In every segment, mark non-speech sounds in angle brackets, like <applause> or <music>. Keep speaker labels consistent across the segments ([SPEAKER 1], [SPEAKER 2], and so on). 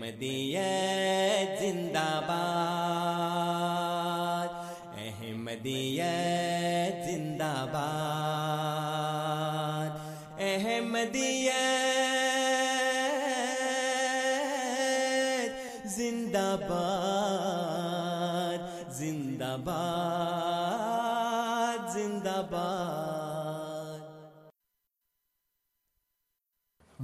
[SPEAKER 1] احمدیت زندہ باد احمدیت زندہ باد احمدیت زندہ باد زندہ باد۔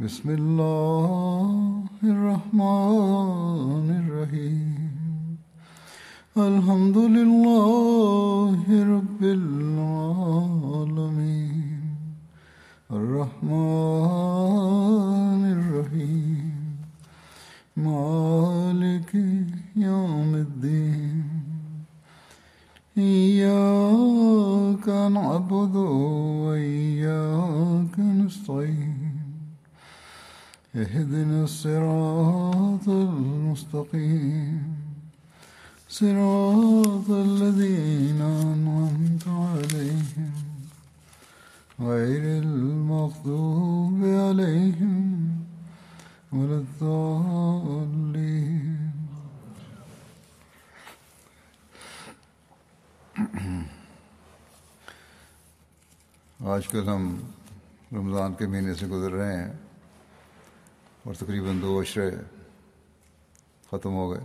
[SPEAKER 2] بسم الله الرحمن الرحيم الحمد لله رب العالمين الرحمن الرحيم مالك يوم الدين إياك نعبد وإياك نستعين اهدنا الصراط المستقيم. صراط الذين أنعمت عليهم. غير المغضوب عليهم ولا الضالين. <clears throat> آج کل ہم رمضان کے مہینے سے گزر رہے ہیں۔ اور تقریباً دو عشرے ختم ہو گئے۔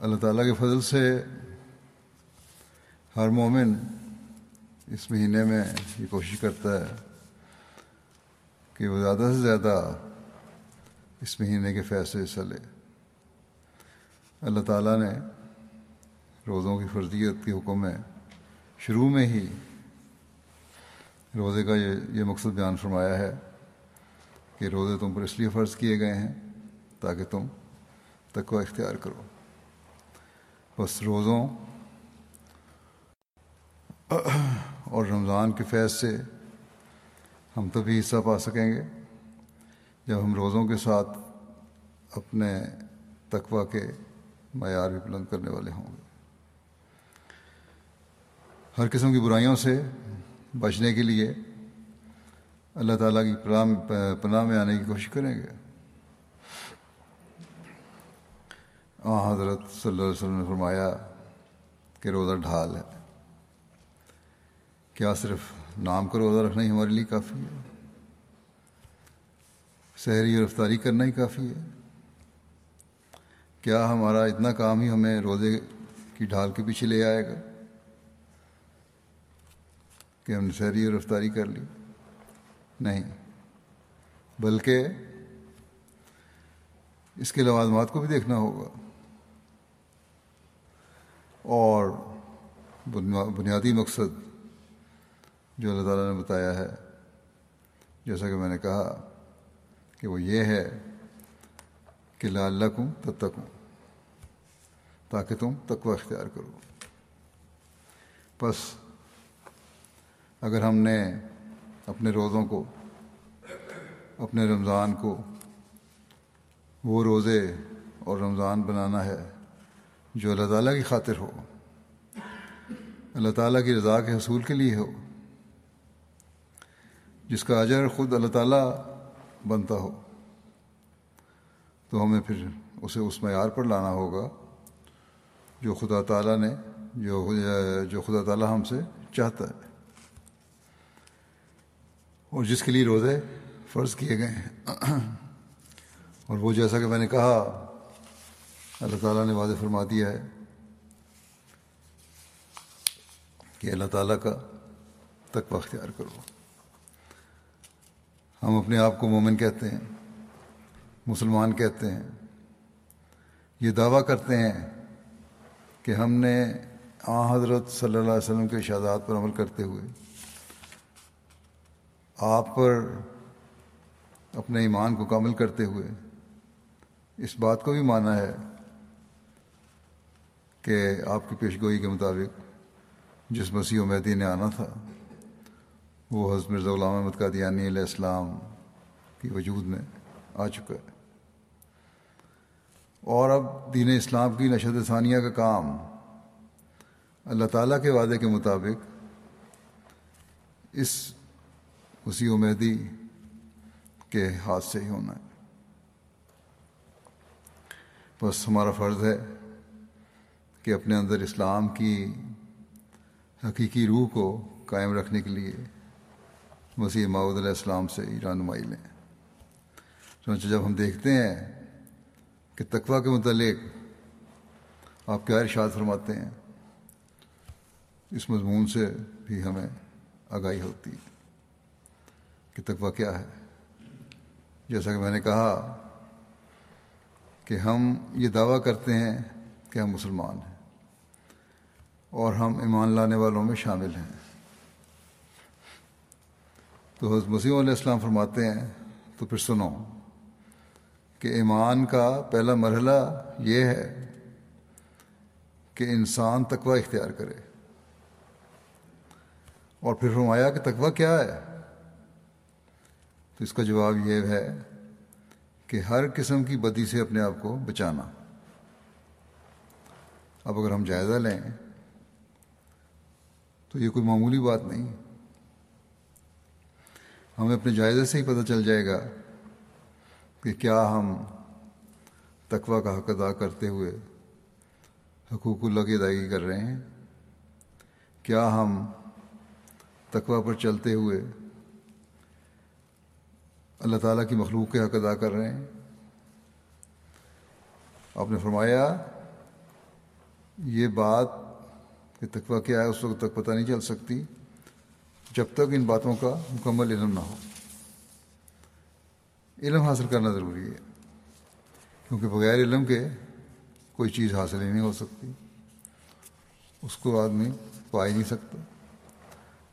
[SPEAKER 2] اللہ تعالیٰ کے فضل سے ہر مومن اس مہینے میں یہ کوشش کرتا ہے کہ وہ زیادہ سے زیادہ اس مہینے کے فیصلے حصہ لے۔ اللہ تعالیٰ نے روزوں کی فرضیت کے حکم میں شروع میں ہی روزے کا یہ یہ مقصد بیان فرمایا ہے۔ کہ روزے تم پر اس لیے فرض کیے گئے ہیں تاکہ تم تقوی اختیار کرو۔ بس روزوں اور رمضان کے فیض سے ہم تبھی حصہ پا سکیں گے جب ہم روزوں کے ساتھ اپنے تقوی کے معیار بھی بلند کرنے والے ہوں گے۔ ہر قسم کی برائیوں سے بچنے کے لیے اللہ تعالیٰ کی پناہ میں آنے کی کوشش کریں گے۔ آ حضرت صلی اللہ علیہ وسلم نے فرمایا کہ روزہ ڈھال ہے۔ کیا صرف نام کا روزہ رکھنا ہی ہمارے لیے کافی ہے؟ سحری اور افطاری کرنا ہی کافی ہے۔ کیا ہمارا اتنا کام ہی ہمیں روزے کی ڈھال کے پیچھے لے آئے گا کہ ہم نے سحری اور افطاری کر لی؟ نہیں۔ بلکہ اس کے لوازمات کو بھی دیکھنا ہوگا۔ اور بنیادی مقصد جو اللہ تعالیٰ نے بتایا ہے، جیسا کہ میں نے کہا کہ وہ یہ ہے کہ لا اللہ کوں تب تک ہوں تاکہ تم تقوی اختیار کرو۔ بس اگر ہم نے اپنے روزوں کو، اپنے رمضان کو، وہ روزے اور رمضان بنانا ہے جو اللہ تعالیٰ کی خاطر ہو، اللہ تعالیٰ کی رضا کے حصول کے لیے ہو، جس کا اجر خود اللہ تعالیٰ بنتا ہو۔ تو ہمیں پھر اسے اس معیار پر لانا ہوگا جو خدا تعالیٰ نے، جو جو خدا تعالیٰ ہم سے چاہتا ہے۔ اور جس کے لیے روزے فرض کیے گئے ہیں۔ اور وہ جیسا کہ میں نے کہا، اللہ تعالیٰ نے واضح فرما دیا ہے کہ اللہ تعالیٰ کا تک اختیار کرو۔ ہم اپنے آپ کو مومن کہتے ہیں، مسلمان کہتے ہیں۔ یہ دعویٰ کرتے ہیں کہ ہم نے آ حضرت صلی اللہ علیہ وسلم کے اشادات پر عمل کرتے ہوئے آپ پر اپنے ایمان کو کامل کرتے ہوئے اس بات کو بھی مانا ہے کہ آپ کی پیشگوئی کے مطابق جس مسیح و مہدی نے آنا تھا، وہ حضرت مرزا غلام احمد قادیانی علیہ السلام کی وجود میں آ چکا ہے۔ اور اب دین اسلام کی نشد ثانیہ کا کام اللہ تعالیٰ کے وعدے کے مطابق اس اسی امیدی کے ہاتھ سے ہی ہونا ہے۔ بس ہمارا فرض ہے کہ اپنے اندر اسلام کی حقیقی روح کو قائم رکھنے کے لیے مسیح معود علیہ السلام سے رہنمائی لیں۔ چنانچہ جب ہم دیکھتے ہیں کہ تقوا کے متعلق آپ کیا ارشاد فرماتے ہیں، اس مضمون سے بھی ہمیں آگاہی ہوتی ہے۔ کہ تقوا کیا ہے۔ جیسا کہ میں نے کہا کہ ہم یہ دعویٰ کرتے ہیں کہ ہم مسلمان ہیں اور ہم ایمان لانے والوں میں شامل ہیں۔ تو حضرت مسیم علیہ السلام فرماتے ہیں، تو پھر سنو کہ ایمان کا پہلا مرحلہ یہ ہے کہ انسان تقوی اختیار کرے۔ اور پھر فرمایا کہ تقوی کیا ہے؟ تو اس کا جواب یہ ہے کہ ہر قسم کی بدی سے اپنے آپ کو بچانا۔ اب اگر ہم جائزہ لیں تو یہ کوئی معمولی بات نہیں۔ ہمیں اپنے جائزے سے ہی پتہ چل جائے گا کہ کیا ہم تقوی کا حق ادا کرتے ہوئے حقوق اللہ کی ادائیگی کر رہے ہیں۔ کیا ہم تقوی پر چلتے ہوئے اللہ تعالیٰ کی مخلوق کے حق ادا کر رہے ہیں۔ آپ نے فرمایا، یہ بات کہ تقوی کیا ہے، اس وقت تک پتہ نہیں چل سکتی۔ جب تک ان باتوں کا مکمل علم نہ ہو۔ علم حاصل کرنا ضروری ہے، کیونکہ بغیر علم کے کوئی چیز حاصل ہی نہیں ہو سکتی۔ اس کو آدمی پا ہی نہیں سکتا۔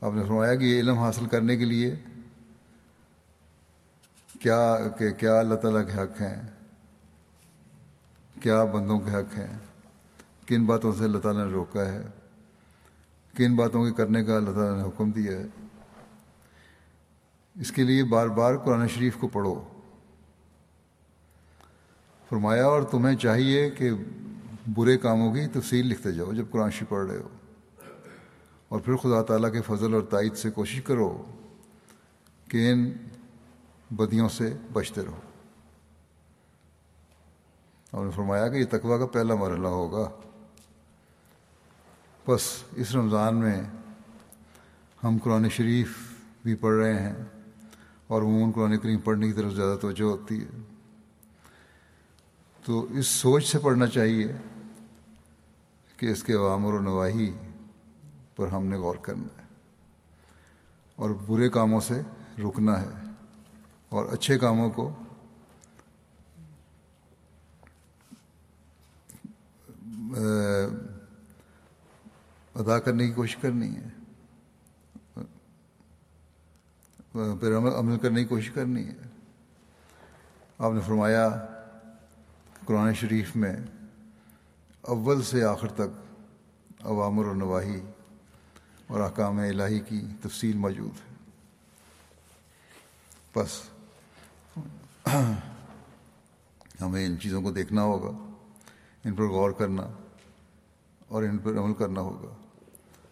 [SPEAKER 2] آپ نے فرمایا کہ یہ علم حاصل کرنے کے لیے کیا کہ کیا اللہ تعالیٰ کے حق ہیں؟ کیا بندوں کے حق ہیں؟ کن باتوں سے اللہ تعالیٰ نے روکا ہے؟ کن باتوں کے کرنے کا اللہ تعالیٰ نے حکم دیا ہے؟ اس کے لیے بار بار قرآن شریف کو پڑھو۔ فرمایا، اور تمہیں چاہیے کہ برے کاموں کی تفصیل لکھتے جاؤ جب قرآن شریف پڑھ رہے ہو۔ اور پھر خدا تعالیٰ کے فضل اور تائید سے کوشش کرو کہ ان بدیوں سے بچتے رہو۔ اور نے فرمایا کہ یہ تقوی کا پہلا مرحلہ ہوگا۔ بس اس رمضان میں ہم قرآن شریف بھی پڑھ رہے ہیں اور عموماً قرآن کریم پڑھنے کی طرف زیادہ توجہ ہوتی ہے۔ تو اس سوچ سے پڑھنا چاہیے کہ اس کے عوامر و نواحی پر ہم نے غور کرنا ہے اور برے کاموں سے رکنا ہے۔ اور اچھے کاموں کو ادا کرنے کی کوشش کرنی ہے۔ پھر عمل عمل کرنے کی کوشش کرنی ہے۔ آپ نے فرمایا قرآن شریف میں اول سے آخر تک عوامر و نواحی اور احکام الہی کی تفصیل موجود ہے۔ بس۔ ہمیں ان چیزوں کو دیکھنا ہوگا، ان پر غور کرنا اور ان پر عمل کرنا ہوگا۔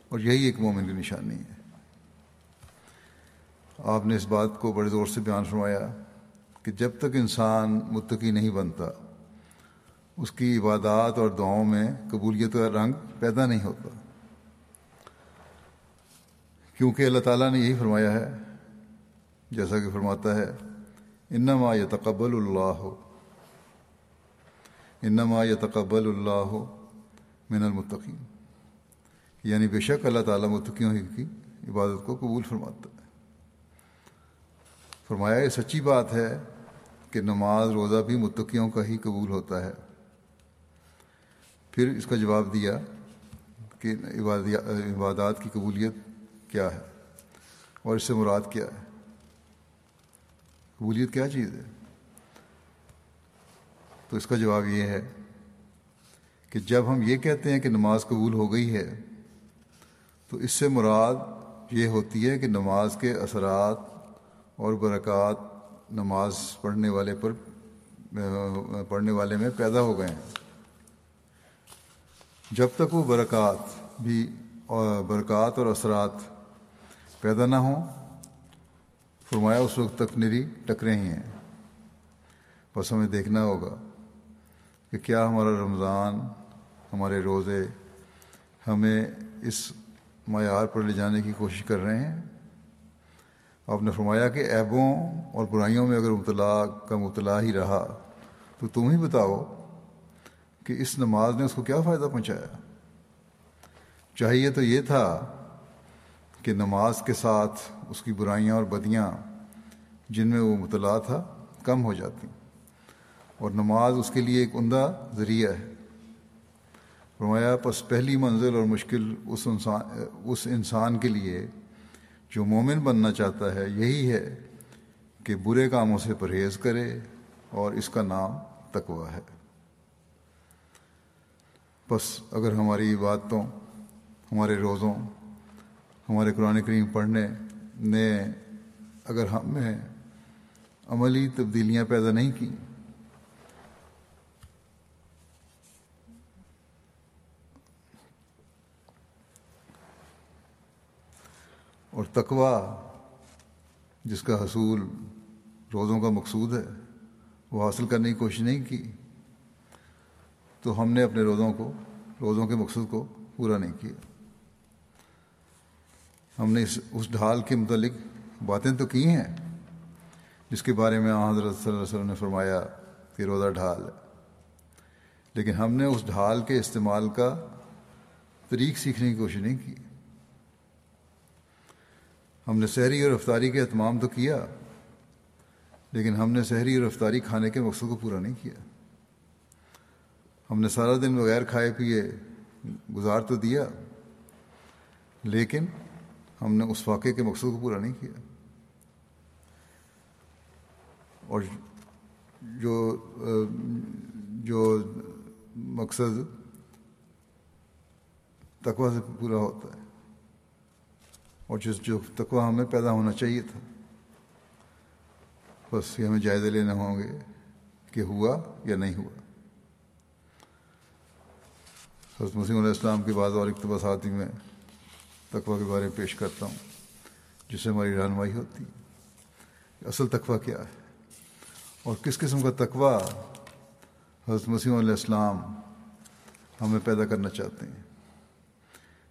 [SPEAKER 2] اور یہی ایک مومن کی نشانی ہے۔ آپ نے اس بات کو بڑے زور سے بیان فرمایا کہ جب تک انسان متقی نہیں بنتا، اس کی عبادات اور دعاؤں میں قبولیت کا رنگ پیدا نہیں ہوتا۔ کیونکہ اللہ تعالیٰ نے یہی فرمایا ہے، جیسا کہ فرماتا ہے انما یتقبل اللہ انما یتقبل اللہ من المتقین یعنی بے شک اللہ تعالیٰ متقیوں ہی کی عبادت کو قبول فرماتا ہے۔ فرمایا، یہ سچی بات ہے کہ نماز روزہ بھی متقیوں کا ہی قبول ہوتا ہے۔ پھر اس کا جواب دیا کہ عبادات کی قبولیت کیا ہے اور اس سے مراد کیا ہے؟ قبولیت کیا چیز ہے؟ تو اس کا جواب یہ ہے کہ جب ہم یہ کہتے ہیں کہ نماز قبول ہو گئی ہے، تو اس سے مراد یہ ہوتی ہے کہ نماز کے اثرات اور برکات نماز پڑھنے والے پر، پڑھنے والے میں پیدا ہو گئے ہیں۔ جب تک وہ برکات بھی اور برکات اور اثرات پیدا نہ ہوں فرمایا اس وقت تک نری ٹکرے ہی ہیں۔ بس ہمیں دیکھنا ہوگا کہ کیا ہمارا رمضان، ہمارے روزے ہمیں اس معیار پر لے جانے کی کوشش کر رہے ہیں۔ آپ نے فرمایا کہ ایبوں اور برائیوں میں اگر مبتلا کا مبتلا ہی رہا تو تم ہی بتاؤ کہ اس نماز نے اس کو کیا فائدہ پہنچایا۔ چاہیے تو یہ تھا کہ نماز کے ساتھ اس کی برائیاں اور بدیاں جن میں وہ مبتلا تھا کم ہو جاتی اور نماز اس کے لیے ایک عمدہ ذریعہ ہے۔ فرمایا، پس پہلی منزل اور مشکل اس انسان اس انسان کے لیے جو مومن بننا چاہتا ہے یہی ہے کہ برے کاموں سے پرہیز کرے اور اس کا نام تقوا ہے۔ بس اگر ہماری باتوں ہمارے روزوں ہمارے قرآن کریم پڑھنے نے اگر ہم میں عملی تبدیلیاں پیدا نہیں کی، اور تقوا جس کا حصول روزوں کا مقصود ہے، وہ حاصل کرنے کی کوشش نہیں کی، تو ہم نے اپنے روزوں کو، روزوں کے مقصد کو پورا نہیں کیا۔ ہم نے اس اس ڈھال کے متعلق باتیں تو کی ہیں، جس کے بارے میں حضرت صلی اللہ علیہ وسلم نے فرمایا کہ روزہ ڈھال ہے۔ لیکن ہم نے اس ڈھال کے استعمال کا طریق سیکھنے کی کوشش نہیں کی۔ ہم نے شہری اور افطاری کے اہتمام تو کیا، لیکن ہم نے شہری اور افطاری کھانے کے مقصد کو پورا نہیں کیا۔ ہم نے سارا دن بغیر کھائے پیے گزار تو دیا، لیکن ہم نے اس واقعے کے مقصد کو پورا نہیں کیا۔ اور جو جو مقصد تقوا سے پورا ہوتا ہے، اور جس، جو تقوا ہمیں پیدا ہونا چاہیے تھا، بس یہ ہمیں جائزے لینے ہوں گے کہ ہوا یا نہیں ہوا۔ حضرت مسیم علیہ السلام کی بعض اور اقتباسات میں تقوا کے بارے میں پیش کرتا ہوں، جس سے ہماری رہنمائی ہوتی۔ ہے اصل تقوا کیا ہے؟ اور کس قسم کا تقوا حضرت مسیم علیہ السلام ہمیں پیدا کرنا چاہتے ہیں؟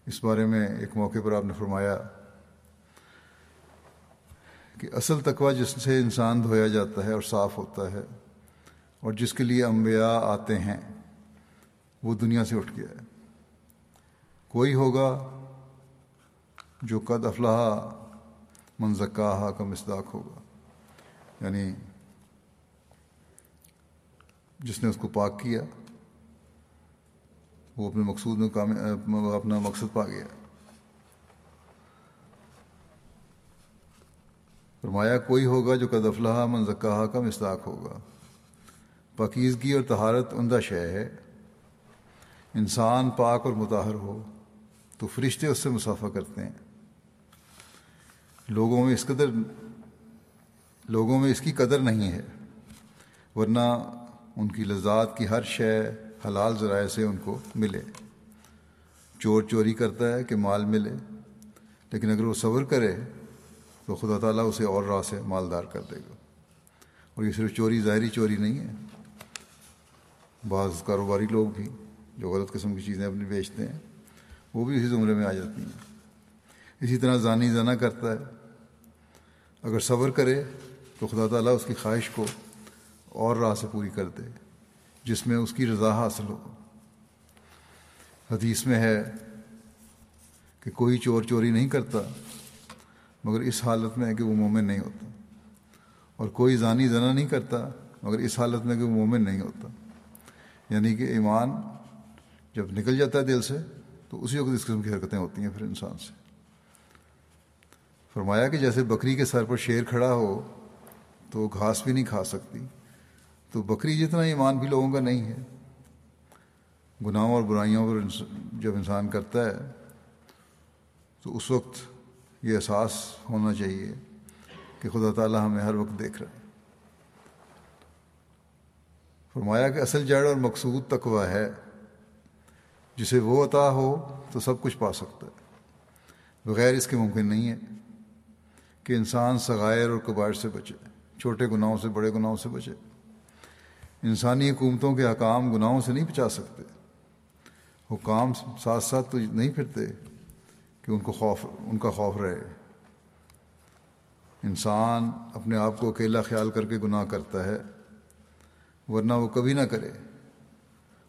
[SPEAKER 2] اس بارے میں ایک موقع پر آپ نے فرمایا کہ اصل تقوی جس سے انسان دھویا جاتا ہے اور صاف ہوتا ہے اور جس کے لیے انبیاء آتے ہیں، وہ دنیا سے اٹھ گیا ہے۔ کوئی ہوگا جو قد افلاح منزکا کا مصداق ہوگا۔ یعنی جس نے اس کو پاک کیا، وہ اپنے مقصود میں کام، اپنا مقصد پا گیا۔ فرمایا، کوئی ہوگا جو قد افلاح منزکا کا مصداق ہوگا۔ پاکیزگی اور تہارت عمدہ شے ہے۔ انسان پاک اور متاہر ہو تو فرشتے اس سے مسافہ کرتے ہیں۔ لوگوں میں اس قدر لوگوں میں اس کی قدر نہیں ہے، ورنہ ان کی لذات کی ہر شے حلال ذرائع سے ان کو ملے۔ چور چوری کرتا ہے کہ مال ملے، لیکن اگر وہ صبر کرے تو خدا تعالیٰ اسے اور راہ سے مالدار کر دے گا۔ اور یہ صرف چوری، ظاہری چوری نہیں ہے، بعض کاروباری لوگ بھی جو غلط قسم کی چیزیں اپنی بیچتے ہیں، وہ بھی اسی زمرے میں آ جاتی ہیں۔ اسی طرح زانی زنا کرتا ہے اگر صبر کرے تو خدا تعالیٰ اس کی خواہش کو اور راہ سے پوری کر دے، جس میں اس کی رضا حاصل ہو۔ حدیث میں ہے کہ کوئی چور چوری نہیں کرتا، مگر اس حالت میں ہے کہ وہ مومن نہیں ہوتا۔ اور کوئی زانی زنا نہیں کرتا، مگر اس حالت میں کہ وہ مومن نہیں ہوتا۔ یعنی کہ ایمان جب نکل جاتا ہے دل سے، تو اسی وقت اس قسم کی حرکتیں ہوتی ہیں پھر انسان سے۔ فرمایا کہ جیسے بکری کے سر پر شیر کھڑا ہو تو وہ گھاس بھی نہیں کھا سکتی۔ تو بکری جتنا ایمان بھی لوگوں کا نہیں ہے۔ گناہوں اور برائیوں پر جب انسان کرتا ہے، تو اس وقت یہ احساس ہونا چاہیے کہ خدا تعالیٰ ہمیں ہر وقت دیکھ رہا ہے۔ فرمایا کہ اصل جڑ اور مقصود تقوی ہے۔ جسے وہ عطا ہو تو سب کچھ پا سکتا ہے۔ بغیر اس کے ممکن نہیں ہے۔ کہ انسان سغائر اور کبائر سے بچے، چھوٹے گناہوں سے، بڑے گناہوں سے بچے۔ انسانی حکومتوں کے حکام گناہوں سے نہیں بچا سکتے۔ حکام ساتھ ساتھ تو نہیں پھرتے کہ ان کو خوف، ان کا خوف رہے۔ انسان اپنے آپ کو اکیلا خیال کر کے گناہ کرتا ہے، ورنہ وہ کبھی نہ کرے۔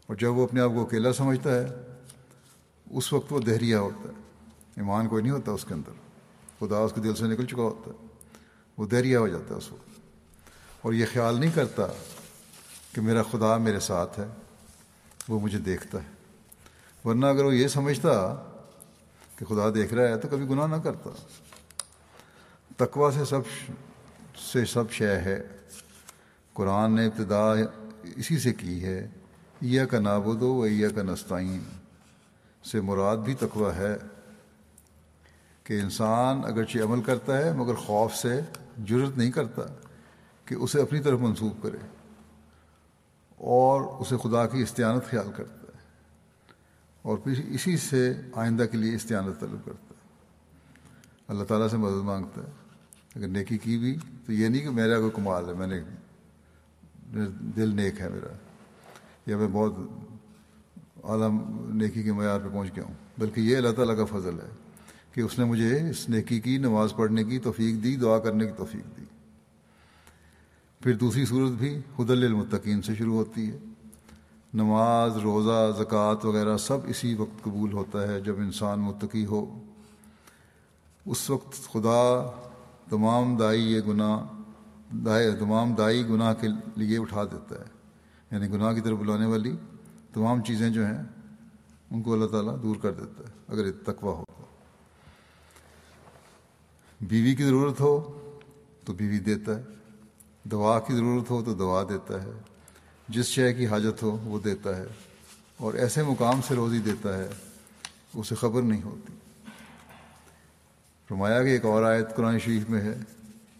[SPEAKER 2] اور جب وہ اپنے آپ کو اکیلا سمجھتا ہے، اس وقت وہ دہریا ہوتا ہے۔ ایمان کوئی نہیں ہوتا اس کے اندر۔ خدا اس کے دل سے نکل چکا ہوتا ہے۔ وہ دہریا ہو جاتا ہے اس وقت۔ اور یہ خیال نہیں کرتا کہ میرا خدا میرے ساتھ ہے، وہ مجھے دیکھتا ہے۔ ورنہ اگر وہ یہ سمجھتا کہ خدا دیکھ رہا ہے تو کبھی گناہ نہ کرتا۔ تقوا سے سب سے سب شے ہے۔ قرآن نے ابتدا اسی سے کی ہے۔ یا کا نابود و یا کا نستعین۔ سے مراد بھی تقوی ہے۔ کہ انسان اگرچہ عمل کرتا ہے، مگر خوف سے جرت نہیں کرتا کہ اسے اپنی طرف منسوخ کرے اور اسے خدا کی استعانت خیال کرتا ہے اور پھر اسی سے آئندہ کے لیے استعانت طلب کرتا ہے۔ اللہ تعالیٰ سے مدد مانگتا ہے۔ اگر نیکی کی بھی، تو یہ نہیں کہ میرا کوئی کمال ہے، میں نے دل نیک ہے میرا، یا میں بہت اعلیٰ نیکی کے معیار پہ پہنچ گیا ہوں، بلکہ یہ اللہ تعالیٰ کا فضل ہے۔ کہ اس نے مجھے اس نیکی کی، نماز پڑھنے کی توفیق دی، دعا کرنے کی توفیق دی۔ پھر دوسری صورت بھی حد المتقین سے شروع ہوتی ہے۔ نماز، روزہ، زکوٰۃ وغیرہ سب اسی وقت قبول ہوتا ہے جب انسان متقی ہو۔ اس وقت خدا تمام دائی یہ گناہ تمام دائی گناہ کے لیے اٹھا دیتا ہے۔ یعنی گناہ کی طرف بلانے والی تمام چیزیں جو ہیں، ان کو اللہ تعالیٰ دور کر دیتا ہے، اگر تقوا ہو۔ بیوی کی ضرورت ہو تو بیوی دیتا ہے، دوا کی ضرورت ہو تو دوا دیتا ہے، جس شے کی حاجت ہو وہ دیتا ہے، اور ایسے مقام سے روزی دیتا ہے، اسے خبر نہیں ہوتی۔ فرمایا کہ ایک اور آیت قرآن شریف میں ہے،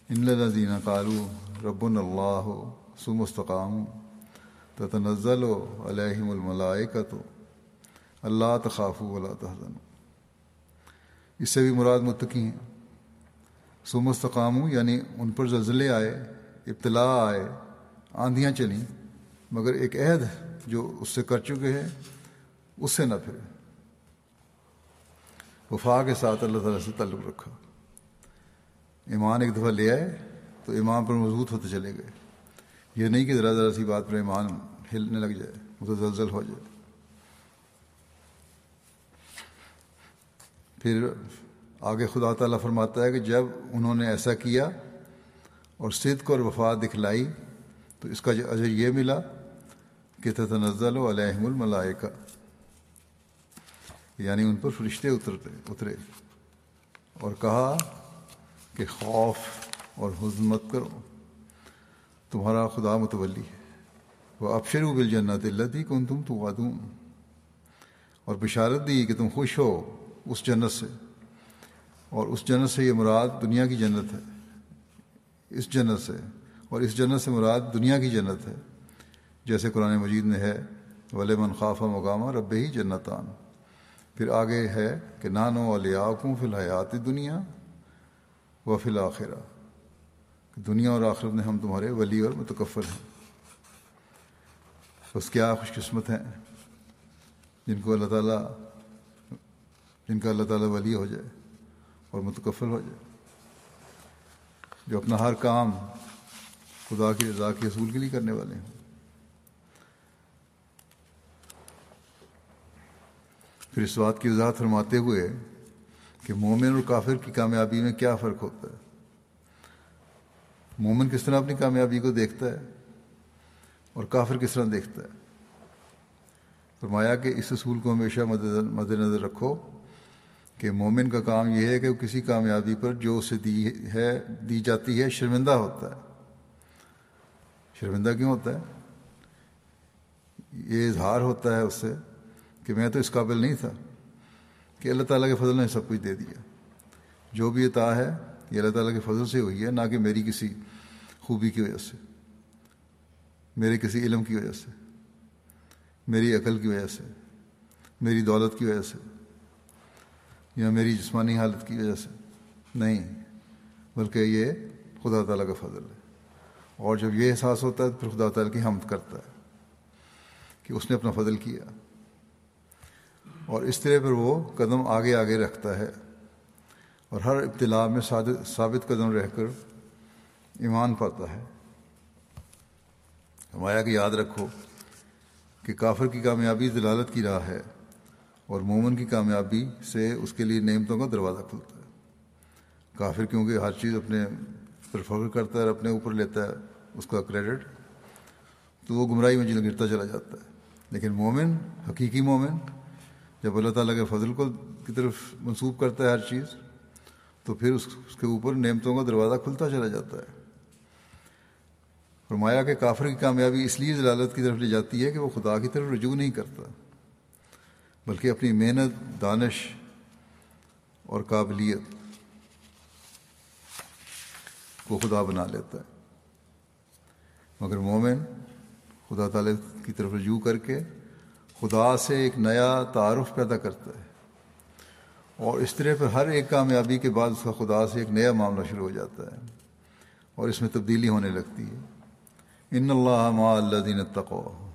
[SPEAKER 2] ان لذینہ کالو رب اللہ ہو سمستقام تتنزل علیہم الملائکت اللہ تخاف ولا تحزن اس سے بھی مراد متقی ہیں۔ سمستقام یعنی ان پر زلزلے آئے، ابتلاء آئے، آندھیاں چلیں، مگر ایک عہد جو اس سے کر چکے ہیں، اس سے نہ پھرے۔ وفا کے ساتھ اللہ تعالیٰ سے تعلق رکھا۔ ایمان ایک دفعہ لے آئے تو ایمان پر مضبوط ہوتے چلے گئے۔ یہ نہیں کہ ذرا ذرا سی بات پر ایمان ہلنے لگ جائے، متزلزل ہو جائے۔ پھر آگے خدا تعالیٰ فرماتا ہے کہ جب انہوں نے ایسا کیا اور صدق اور وفا دکھلائی، تو اس کا اجر یہ ملا کہ تنزل و علیہم الملائکہ۔ یعنی ان پر فرشتے اترتے، اترے۔ اور کہا کہ خوف اور حزن مت کرو، تمہارا خدا متولی ہے۔ وہ ابشر و بل جنت اللہ تھی کن تم تو اور بشارت دی کہ تم خوش ہو اس جنت سے۔ اور اس جنت سے یہ مراد دنیا کی جنت ہے۔ اس جنت سے۔ اور اس جنت سے مراد دنیا کی جنت ہے۔ جیسے قرآن مجید میں ہے ولی منخافہ مقامہ رب ہی جنتان۔ پھر آگے ہے کہ نانو ولیاکوں فی الحیات دنیا و فی الآخرہ دنیا اور آخرت میں ہم تمہارے ولی اور متکفر ہیں۔ بس کیا خوش قسمت ہیں۔ جن کو اللہ تعالیٰ، جن کا اللہ تعالیٰ ولی ہو جائے۔ اور متکفل ہو جائے۔ جو اپنا ہر کام خدا کی رضا کے اصول کے لیے کرنے والے ہیں پھر اس بات کی وضاحت فرماتے ہوئے کہ مومن اور کافر کی کامیابی میں کیا فرق ہوتا ہے؟ مومن کس طرح اپنی کامیابی کو دیکھتا ہے اور کافر کس طرح دیکھتا ہے؟ فرمایا کہ اس اصول کو ہمیشہ مد نظر رکھو۔ کہ مومن کا کام یہ ہے کہ وہ کسی کامیابی پر جو اسے دی ہے، دی جاتی ہے، شرمندہ ہوتا ہے۔ شرمندہ کیوں ہوتا ہے؟ یہ اظہار ہوتا ہے اس سے کہ میں تو اس قابل نہیں تھا کہ اللہ تعالیٰ کے فضل نے سب کچھ دے دیا۔ جو بھی عطا ہے، یہ اللہ تعالیٰ کے فضل سے ہوئی ہے، نہ کہ میری کسی خوبی کی وجہ سے، میرے کسی علم کی وجہ سے، میری عقل کی وجہ سے، میری دولت کی وجہ سے۔ یا میری جسمانی حالت کی وجہ سے؟ نہیں، بلکہ یہ خدا تعالیٰ کا فضل ہے۔ اور جب یہ احساس ہوتا ہے تو پھر خدا تعالیٰ کی حمد کرتا ہے کہ اس نے اپنا فضل کیا۔ اور اس طرح پر وہ قدم آگے آگے رکھتا ہے۔ اور ہر ابتلاع میں ثابت قدم رہ کر ایمان پاتا ہے۔ ہمایا کہ یاد رکھو کہ کافر کی کامیابی دلالت کی راہ ہے۔ اور مومن کی کامیابی سے اس کے لیے نعمتوں کا دروازہ کھلتا ہے۔ کافر کیونکہ ہر چیز اپنے پر فخر کرتا ہے اور اپنے اوپر لیتا ہے اس کا کریڈٹ، تو وہ گمراہی میں جل گرتا چلا جاتا ہے۔ لیکن مومن، حقیقی مومن، جب اللہ تعالیٰ کے فضل کو کی طرف منسوخ کرتا ہے ہر چیز، تو پھر اس اس کے اوپر نعمتوں کا دروازہ کھلتا چلا جاتا ہے۔ فرمایا کہ کافر کی کامیابی اس لیے ضلالت کی طرف لے جاتی ہے کہ وہ خدا کی طرف رجوع نہیں کرتا۔ بلکہ اپنی محنت، دانش اور قابلیت کو خدا بنا لیتا ہے۔ مگر مومن خدا تعالی کی طرف رجوع کر کے خدا سے ایک نیا تعارف پیدا کرتا ہے اور اس طرح پر ہر ایک کامیابی کے بعد اس کا خدا سے ایک نیا معاملہ شروع ہو جاتا ہے اور اس میں تبدیلی ہونے لگتی ہے۔ ان اللہ ما اللہ دین تقو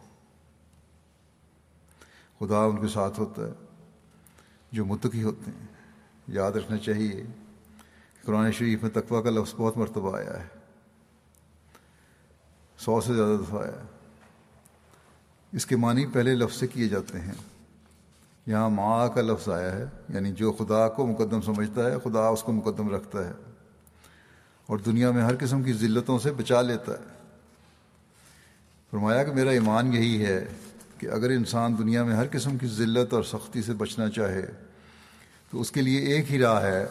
[SPEAKER 2] خدا ان کے ساتھ ہوتا ہے، جو متقی ہوتے ہیں۔ یاد رکھنا چاہیے کہ قرآن شریف میں تقوی کا لفظ بہت مرتبہ آیا ہے۔ سو سے زیادہ دفعہ آیا ہے۔ اس کے معنی پہلے لفظ سے کیے جاتے ہیں۔ یہاں ماں کا لفظ آیا ہے یعنی جو خدا کو مقدم سمجھتا ہے، خدا اس کو مقدم رکھتا ہے۔ اور دنیا میں ہر قسم کی ذلتوں سے بچا لیتا ہے۔ فرمایا کہ میرا ایمان یہی ہے کہ اگر انسان دنیا میں ہر قسم کی ذلت اور سختی سے بچنا چاہے، تو اس کے لیے ایک ہی راہ ہے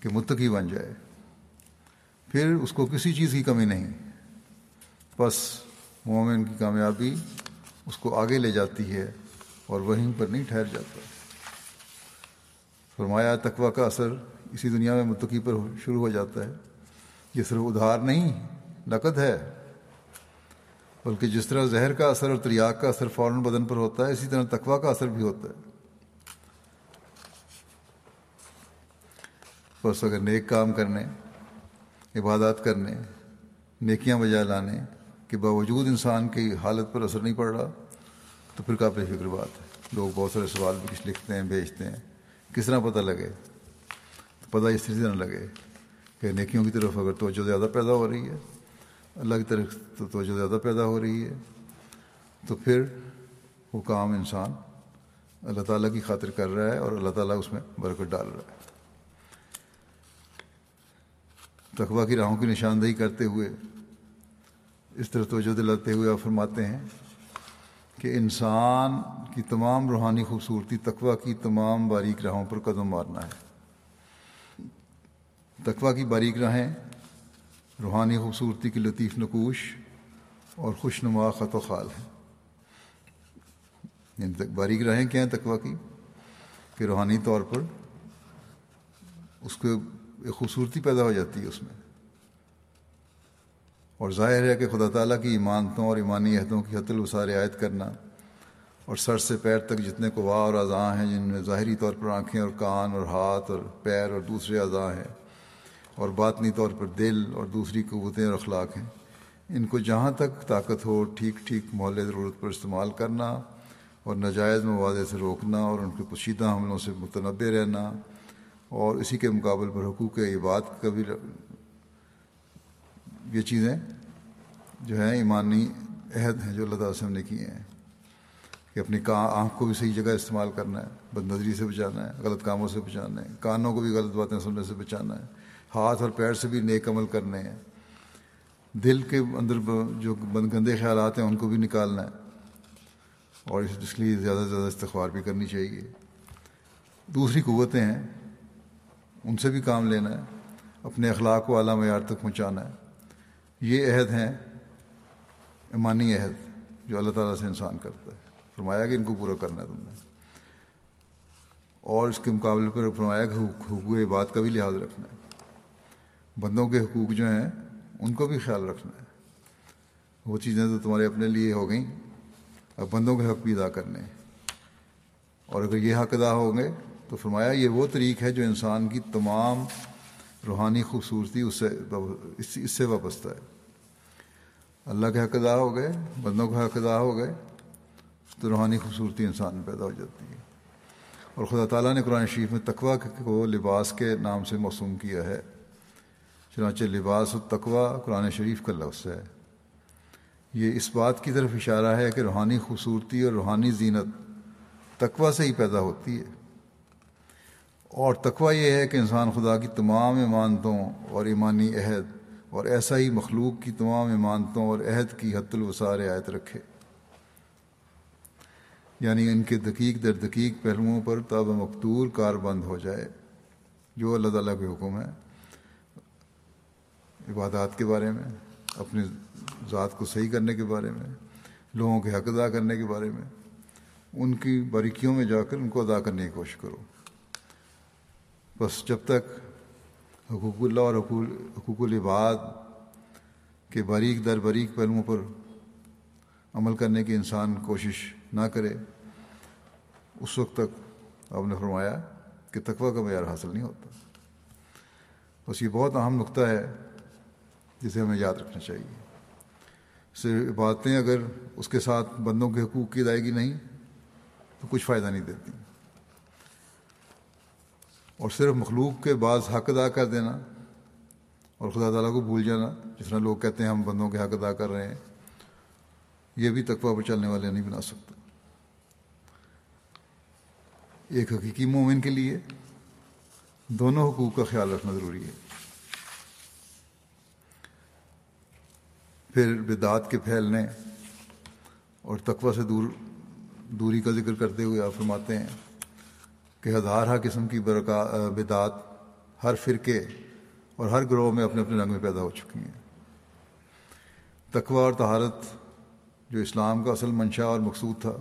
[SPEAKER 2] کہ متقی بن جائے۔ پھر اس کو کسی چیز کی کمی نہیں۔ بس مومن کی کامیابی اس کو آگے لے جاتی ہے اور وہیں پر نہیں ٹھہر جاتا۔ فرمایا، تقوی کا اثر اسی دنیا میں متقی پر شروع ہو جاتا ہے۔ یہ صرف ادھار نہیں نقد ہے۔ بلکہ جس طرح زہر کا اثر اور تریاق کا اثر فوراً بدن پر ہوتا ہے، اسی طرح تقوی کا اثر بھی ہوتا ہے۔ بس اگر نیک کام کرنے، عبادات کرنے، نیکیاں بجا لانے کے باوجود انسان کی حالت پر اثر نہیں پڑ رہا، تو پھر قابل فکر بات ہے۔ لوگ بہت سارے سوال بھی کچھ لکھتے ہیں، بھیجتے ہیں۔ کس طرح پتہ لگے؟ تو پتہ اس طرح سے نہ لگے کہ نیکیوں کی طرف اگر توجہ زیادہ پیدا ہو رہی ہے۔ اللہ کی طرف تو توجہ زیادہ پیدا ہو رہی ہے۔ تو پھر وہ کام انسان اللہ تعالیٰ کی خاطر کر رہا ہے اور اللہ تعالیٰ اس میں برکت ڈال رہا ہے۔ تقوا کی راہوں کی نشاندہی کرتے ہوئے اس طرح توجہ دلاتے ہوئے آپ فرماتے ہیں کہ انسان کی تمام روحانی خوبصورتی تقوا کی تمام باریک راہوں پر قدم مارنا ہے۔ تقوا کی باریک راہیں روحانی خوبصورتی کی لطیف نقوش اور خوش نما خط و خال ہیں۔ یعنی باریک راہیں کیا ہیں تقوا کی؟ کہ روحانی طور پر اس کو ایک خوبصورتی پیدا ہو جاتی ہے اس میں۔ اور ظاہر ہے کہ خدا تعالیٰ کی ایمانتوں اور ایمانی عہدوں کی حت الوسار رعایت کرنا اور سر سے پیر تک جتنے قوا اور اعضاء ہیں جن میں ظاہری طور پر آنکھیں اور کان اور ہاتھ اور پیر اور دوسرے اعضاء ہیں اور باطنی طور پر دل اور دوسری قوتیں اور اخلاق ہیں۔ ان کو جہاں تک طاقت ہو، ٹھیک ٹھیک محلے ضرورت پر استعمال کرنا اور ناجائز موادے سے روکنا اور ان کے پوشیدہ حملوں سے متنوع رہنا اور اسی کے مقابل پر حقوق عباد کا بھی یہ چیزیں جو ہیں، ایمانی عہد ہیں جو اللہ تعالیٰ سے ہم نے کیے ہیں کہ اپنی آنکھ کو بھی صحیح جگہ استعمال کرنا ہے، بد نظری سے بچانا ہے، غلط کاموں سے بچانا ہے، کانوں کو بھی غلط باتیں سننے سے بچانا ہے۔ ہاتھ اور پیر سے بھی نیک عمل کرنے ہیں۔ دل کے اندر جو گندے خیالات ہیں، ان کو بھی نکالنا ہے۔ اور اس لیے زیادہ سے زیادہ استغفار بھی کرنی چاہیے۔ دوسری قوتیں ہیں۔ ان سے بھی کام لینا ہے۔ اپنے اخلاق کو اعلیٰ معیار تک پہنچانا ہے۔ یہ عہد ہیں۔ ایمانی عہد جو اللہ تعالیٰ سے انسان کرتا ہے۔ فرمایا کہ ان کو پورا کرنا ہے تم نے۔ اور اس کے مقابلے پر فرمایا کہ حقوق بات کا بھی لحاظ رکھنا ہے۔ بندوں کے حقوق جو ہیں، ان کو بھی خیال رکھنا ہے۔ وہ چیزیں تو تمہارے اپنے لیے ہو گئیں۔ اب بندوں کے حق بھی ادا کرنے ہیں۔ اور اگر یہ حق ادا ہوں گے، تو فرمایا یہ وہ طریق ہے جو انسان کی تمام روحانی خوبصورتی اس سے اس سے وابستہ ہے۔ اللہ کے حق ادا ہو گئے، بندوں کا حق ادا ہو گئے، تو روحانی خوبصورتی انسان میں پیدا ہو جاتی ہے۔ اور خدا تعالیٰ نے قرآن شریف میں تقوا کو لباس کے نام سے موسوم کیا ہے۔ چنانچہ لباس و تقوا قرآن شریف کا لفظ ہے۔ یہ اس بات کی طرف اشارہ ہے کہ روحانی خوبصورتی اور روحانی زینت تقوا سے ہی پیدا ہوتی ہے۔ اور تقوا یہ ہے کہ انسان خدا کی تمام ایمانتوں اور ایمانی عہد اور ایسا ہی مخلوق کی تمام ایمانتوں اور عہد کی حت الوسار رعایت رکھے۔ یعنی ان کے دقیق در دقیق پہلوؤں پر تاب مقتور کار بند ہو جائے، جو اللہ تعالیٰ کے حکم ہے عبادات کے بارے میں، اپنی ذات کو صحیح کرنے کے بارے میں، لوگوں کے حق ادا کرنے کے بارے میں، ان کی باریکیوں میں جا کر ان کو ادا کرنے کی کوشش کرو۔ بس جب تک حقوق اللہ اور حقوق العباد کے باریک در باریک پہلوؤں پر عمل کرنے کی انسان کوشش نہ کرے، اس وقت تک آپ نے فرمایا کہ تقوی کا معیار حاصل نہیں ہوتا۔ بس یہ بہت اہم نقطہ ہے جسے ہمیں یاد رکھنا چاہیے۔ صرف باتیں اگر اس کے ساتھ بندوں کے حقوق کی ادائیگی نہیں، تو کچھ فائدہ نہیں دیتی۔ اور صرف مخلوق کے بعض حق ادا کر دینا اور خدا تعالیٰ کو بھول جانا، جس طرح لوگ کہتے ہیں ہم بندوں کے حق ادا کر رہے ہیں، یہ بھی تقوی پر چلنے والے نہیں بنا سکتا ایک حقیقی مومن کے لیے دونوں حقوق کا خیال رکھنا ضروری ہے۔ پھر بدعات کے پھیلنے اور تقوی سے دور دوری کا ذکر کرتے ہوئے آپ فرماتے ہیں کہ ہزارہ قسم کی برکا بدعات ہر فرقے اور ہر گروہ میں اپنے اپنے رنگ میں پیدا ہو چکی ہیں۔ تقوی اور تہارت جو اسلام کا اصل منشا اور مقصود تھا،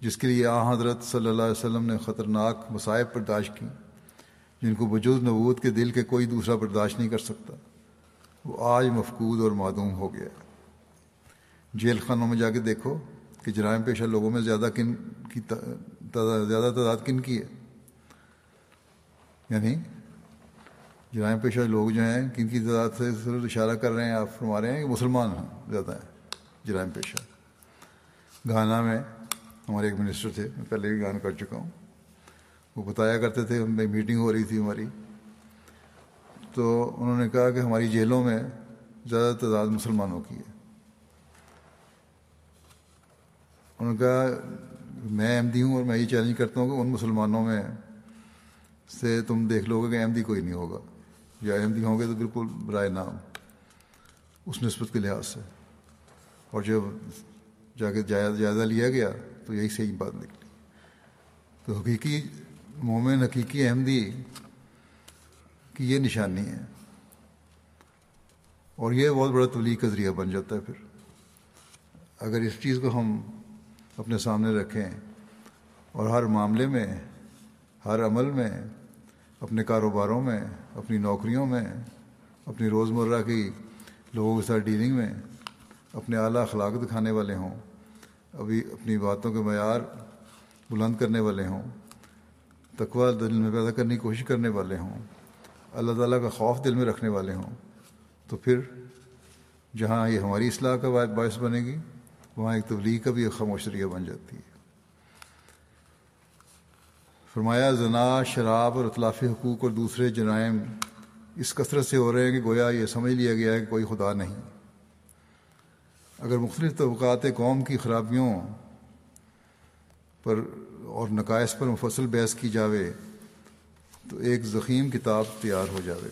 [SPEAKER 2] جس کے لیے آ حضرت صلی اللہ علیہ وسلم نے خطرناک مصائب برداشت کی، جن کو وجود نبوت کے دل کے کوئی دوسرا برداشت نہیں کر سکتا۔ وہ آج مفقود اور معدوم ہو گیا۔ جیل خانوں میں جا کے دیکھو کہ جرائم پیشہ لوگوں میں زیادہ کن کی زیادہ تعداد کن کی ہے۔ یعنی جرائم پیشہ لوگ جو ہیں، کن کی تعداد سے ضرور اشارہ کر رہے ہیں، آپ فرما رہے ہیں کہ مسلمان ہیں، زیادہ ہیں جرائم پیشہ۔ گانا میں ہمارے ایک منسٹر تھے، میں پہلے بھی گان کر چکا ہوں۔ وہ بتایا کرتے تھے، میٹنگ ہو رہی تھی ہماری۔ تو انہوں نے کہا کہ ہماری جیلوں میں زیادہ تعداد مسلمانوں کی ہے۔ انہوں نے کہا، میں احمدی ہوں اور میں یہ چیلنج کرتا ہوں کہ ان مسلمانوں میں سے تم دیکھ لو گے کہ احمدی کوئی نہیں ہوگا۔ یا احمدی ہوں گے تو بالکل برائے نام۔ اس نسبت کے لحاظ سے۔ اور جب جا کے جائزہ لیا گیا تو یہی صحیح بات نکلی۔ تو حقیقی مومن، حقیقی احمدی کی یہ نشانی ہے۔ اور یہ بہت بڑا تبلیغ کا ذریعہ بن جاتا ہے پھر۔ اگر اس چیز کو ہم اپنے سامنے رکھیں اور ہر معاملے میں، ہر عمل میں، اپنے کاروباروں میں، اپنی نوکریوں میں، اپنی روزمرہ کی لوگوں کے ساتھ ڈیلنگ میں اپنے اعلیٰ اخلاق دکھانے والے ہوں، ابھی اپنی باتوں کے معیار بلند کرنے والے ہوں تقوا دل میں پیدا کرنے کی کوشش کرنے والے ہوں۔ اللہ تعالیٰ کا خوف دل میں رکھنے والے ہوں۔ تو پھر جہاں یہ ہماری اصلاح کا باعث بنے گی، وہاں ایک تبلیغ کا بھی ایک خاموشریہ بن جاتی ہے۔ فرمایا، زنا، شراب اور اطلافی حقوق اور دوسرے جرائم اس کثرت سے ہو رہے ہیں کہ گویا یہ سمجھ لیا گیا ہے کہ کوئی خدا نہیں۔ اگر مختلف طبقات قوم کی خرابیوں پر اور نقائص پر مفصل بحث کی جاوے تو ایک ضخیم کتاب تیار ہو جاوے۔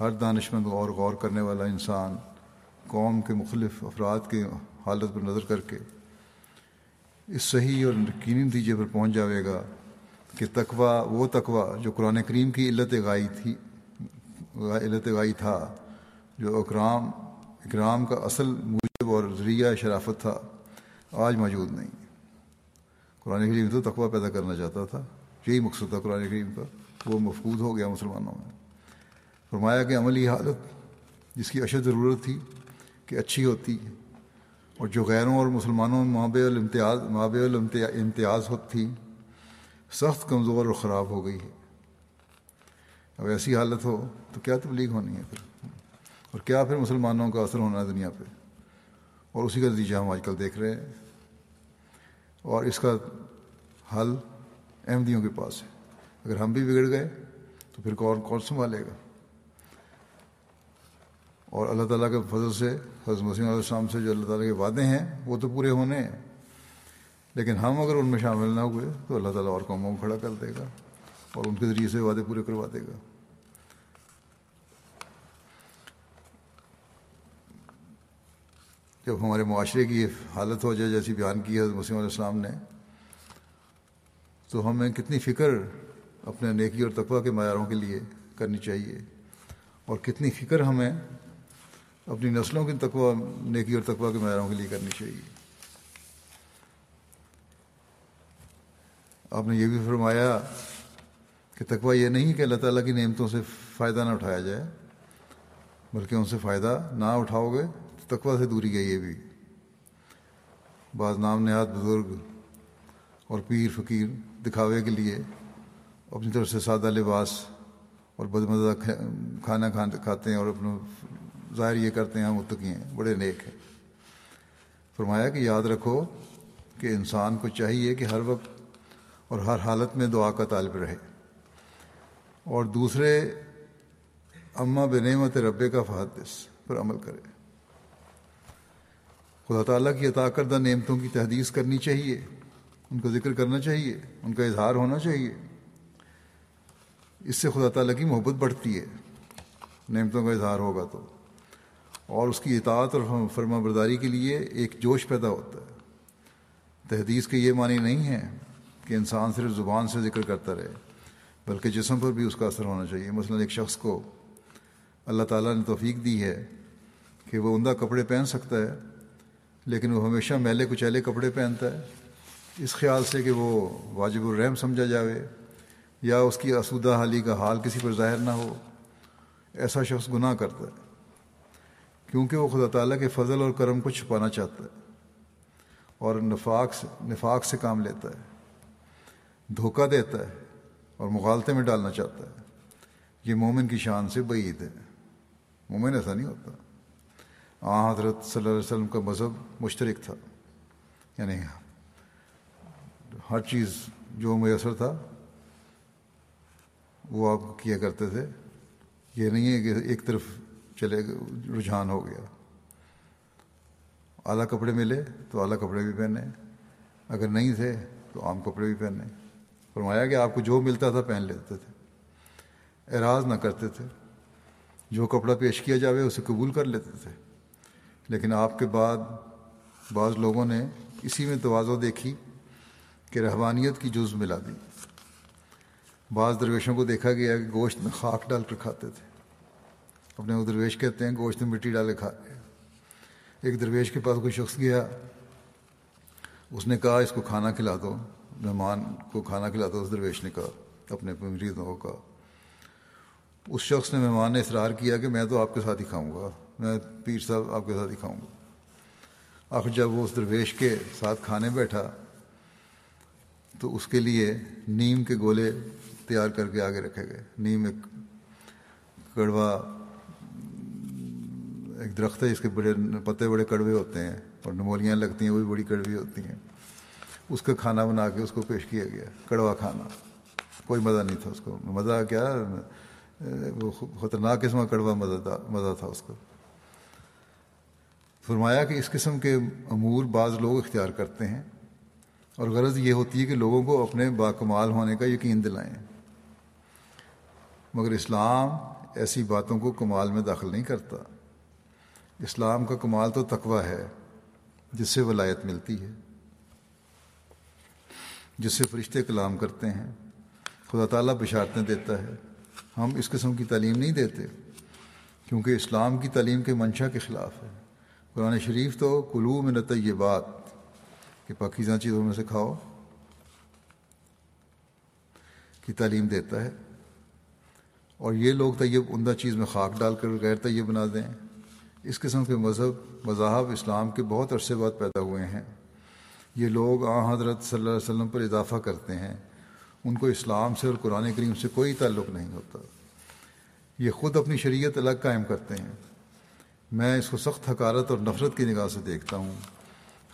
[SPEAKER 2] ہر دانش مند اور غور کرنے والا انسان قوم کے مختلف افراد کی حالت پر نظر کر کے اس صحیح اور یقینی نتیجے پر پہنچ جاوے گا کہ تقوا وہ تقوا جو قرآن کریم کی علت غائی تھی، علت غائی تھا، جو اکرام اکرام کا اصل موجب اور ذریعہ شرافت تھا، آج موجود نہیں۔ قرآن کریم تو تقوا پیدا کرنا چاہتا تھا۔ یہی مقصد تھا قرآن کریم کا، وہ مفقود ہو گیا مسلمانوں میں۔ فرمایا کہ عملی حالت جس کی اشد ضرورت تھی کہ اچھی ہوتی ہے، اور جو غیروں اور مسلمانوں میں مابع الامتیاز مابع الامتیاز ہوتی تھی، سخت کمزور اور خراب ہو گئی ہے۔ اب ایسی حالت ہو تو کیا تبلیغ ہونی ہے پھر؟ اور کیا پھر مسلمانوں کا اثر ہونا ہے دنیا پہ؟ اور اسی کا نتیجہ ہم آج کل دیکھ رہے ہیں۔ اور اس کا حل احمدیوں کے پاس ہے۔ اگر ہم بھی بگڑ گئے تو پھر کون کون سنبھالے گا؟ اور اللہ تعالیٰ کے فضل سے، حضرت مسیم علیہ السلام سے جو اللہ تعالیٰ کے وعدے ہیں، وہ تو پورے ہونے ہیں۔ لیکن ہم اگر ان میں شامل نہ ہوئے تو اللہ تعالیٰ اور قوموں کو کھڑا کر دے گا اور ان کے ذریعے سے وعدے پورے کروا دے گا۔ جب ہمارے معاشرے کی حالت ہو جائے جیسی بیان کی حضرت مسیم علیہ السلام نے تو ہمیں کتنی فکر اپنے نیکی اور تقوی کے معیاروں کے لیے کرنی چاہیے اور کتنی فکر ہمیں اپنی نسلوں کی تقوی، نیکی اور تقوی کے معیاروں کے لیے کرنی چاہیے۔ آپ نے یہ بھی فرمایا کہ تقوی یہ نہیں کہ اللہ تعالیٰ کی نعمتوں سے فائدہ نہ اٹھایا جائے، بلکہ ان سے فائدہ نہ اٹھاؤ گے تو تقوی سے دوری گئی یہ بھی۔ بعض نام نہاد بزرگ اور پیر فقیر دکھاوے کے لیے، اپنی طرف سے سادہ لباس اور بد مزہ کھانا کھاتے ہیں اور اپنا ظاہر یہ کرتے ہیں، ہم متقی ہیں، بڑے نیک ہیں۔ فرمایا کہ یاد رکھو کہ انسان کو چاہیے کہ ہر وقت اور ہر حالت میں دعا کا طالب رہے۔ اور دوسرے اماں بنعمت رب کا فحدث، پر عمل کرے۔ خدا تعالیٰ کی عطا کردہ نعمتوں کی تحدیث کرنی چاہیے۔ ان کا ذکر کرنا چاہیے، ان کا اظہار ہونا چاہیے۔ اس سے خدا تعالیٰ کی محبت بڑھتی ہے۔ نعمتوں کا اظہار ہوگا تو۔ اور اس کی اطاعت اور فرما برداری کے لیے ایک جوش پیدا ہوتا ہے۔ تحدیث کے یہ معنی نہیں ہے کہ انسان صرف زبان سے ذکر کرتا رہے، بلکہ جسم پر بھی اس کا اثر ہونا چاہیے۔ مثلا ایک شخص کو اللہ تعالیٰ نے توفیق دی ہے کہ وہ عمدہ کپڑے پہن سکتا ہے، لیکن وہ ہمیشہ میلے کچیلے کپڑے پہنتا ہے۔ اس خیال سے کہ وہ واجب الرحم سمجھا جاوے، یا اس کی اسودہ حالی کا حال کسی پر ظاہر نہ ہو، ایسا شخص گناہ کرتا ہے، کیونکہ وہ خدا تعالیٰ کے فضل اور کرم کو چھپانا چاہتا ہے اور نفاق سے نفاق سے کام لیتا ہے، دھوکہ دیتا ہے اور مغالطے میں ڈالنا چاہتا ہے۔ یہ مومن کی شان سے بعید ہے۔ مومن ایسا نہیں ہوتا۔ آ حضرت صلی اللہ علیہ وسلم کا مذہب مشترک تھا یعنی ہر چیز جو میسر تھا، وہ آپ کیا کرتے تھے۔ یہ نہیں ہے کہ ایک طرف چلے رجحان ہو گیا۔ اعلیٰ کپڑے ملے تو اعلیٰ کپڑے بھی پہنے اگر نہیں تھے تو عام کپڑے بھی پہنے فرمایا کہ آپ کو جو ملتا تھا پہن لیتے تھے۔ اعراض نہ کرتے تھے۔ جو کپڑا پیش کیا جاوے اسے قبول کر لیتے تھے۔ لیکن آپ کے بعد بعض لوگوں نے اسی میں توازو دیکھی۔ کہ رحبانیت کی جز ملا دی۔ بعض درویشوں کو دیکھا گیا کہ گوشت میں خاک ڈال کر کھاتے تھے۔ اپنے وہ درویش کہتے ہیں، گوشت میں مٹی ڈالے کھا ایک درویش کے پاس کوئی شخص گیا، اس نے کہا، اس کو کھانا کھلا دو۔ مہمان کو کھانا کھلا دو، اس درویش نے کہا، اپنے مریضوں کو کہا اس شخص نے مہمان نے اصرار کیا کہ میں تو آپ کے ساتھ ہی کھاؤں گا۔ میں پیر صاحب آپ کے ساتھ ہی کھاؤں گا۔ آخر جب وہ اس درویش کے ساتھ کھانے بیٹھا تو اس کے لیے نیم کے گولے تیار کر کے آگے رکھے گئے۔ نیم ایک کڑوا، ایک درخت ہے، اس کے بڑے پتے بڑے کڑوے ہوتے ہیں اور نمولیاں لگتی ہیں، وہ بھی بڑی کڑوی ہوتی ہیں۔ اس کا کھانا بنا کے اس کو پیش کیا گیا، کڑوا کھانا۔ کوئی مزہ نہیں تھا اس کو۔ مزہ کیا؟ وہ خطرناک قسم کا کڑوا مزہ تھا مزہ تھا اس کو۔ فرمایا کہ اس قسم کے امور بعض لوگ اختیار کرتے ہیں۔ اور غرض یہ ہوتی ہے کہ لوگوں کو اپنے باکمال ہونے کا یقین دلائیں۔ مگر اسلام ایسی باتوں کو کمال میں داخل نہیں کرتا۔ اسلام کا کمال تو تقوی ہے، جس سے ولایت ملتی ہے، جس سے فرشتے کلام کرتے ہیں۔ خدا تعالیٰ بشارتیں دیتا ہے۔ ہم اس قسم کی تعلیم نہیں دیتے، کیونکہ اسلام کی تعلیم کے منشا کے خلاف ہے۔ قرآن شریف تو کلو میں نت یہ بات کہ پاکیزہ چیزوں میں سے کھاؤ، کی تعلیم دیتا ہے۔ اور یہ لوگ طیب عمدہ چیز میں خاک ڈال کر غیر طیب بنا دیں۔ اس قسم کے مذہب، مذاہب اسلام کے بہت عرصے بعد پیدا ہوئے ہیں۔ یہ لوگ آ حضرت صلی اللہ علیہ وسلم پر اضافہ کرتے ہیں۔ ان کو اسلام سے اور قرآن کریم سے کوئی تعلق نہیں ہوتا۔ یہ خود اپنی شریعت الگ قائم کرتے ہیں۔ میں اس کو سخت حکارت اور نفرت کی نگاہ سے دیکھتا ہوں۔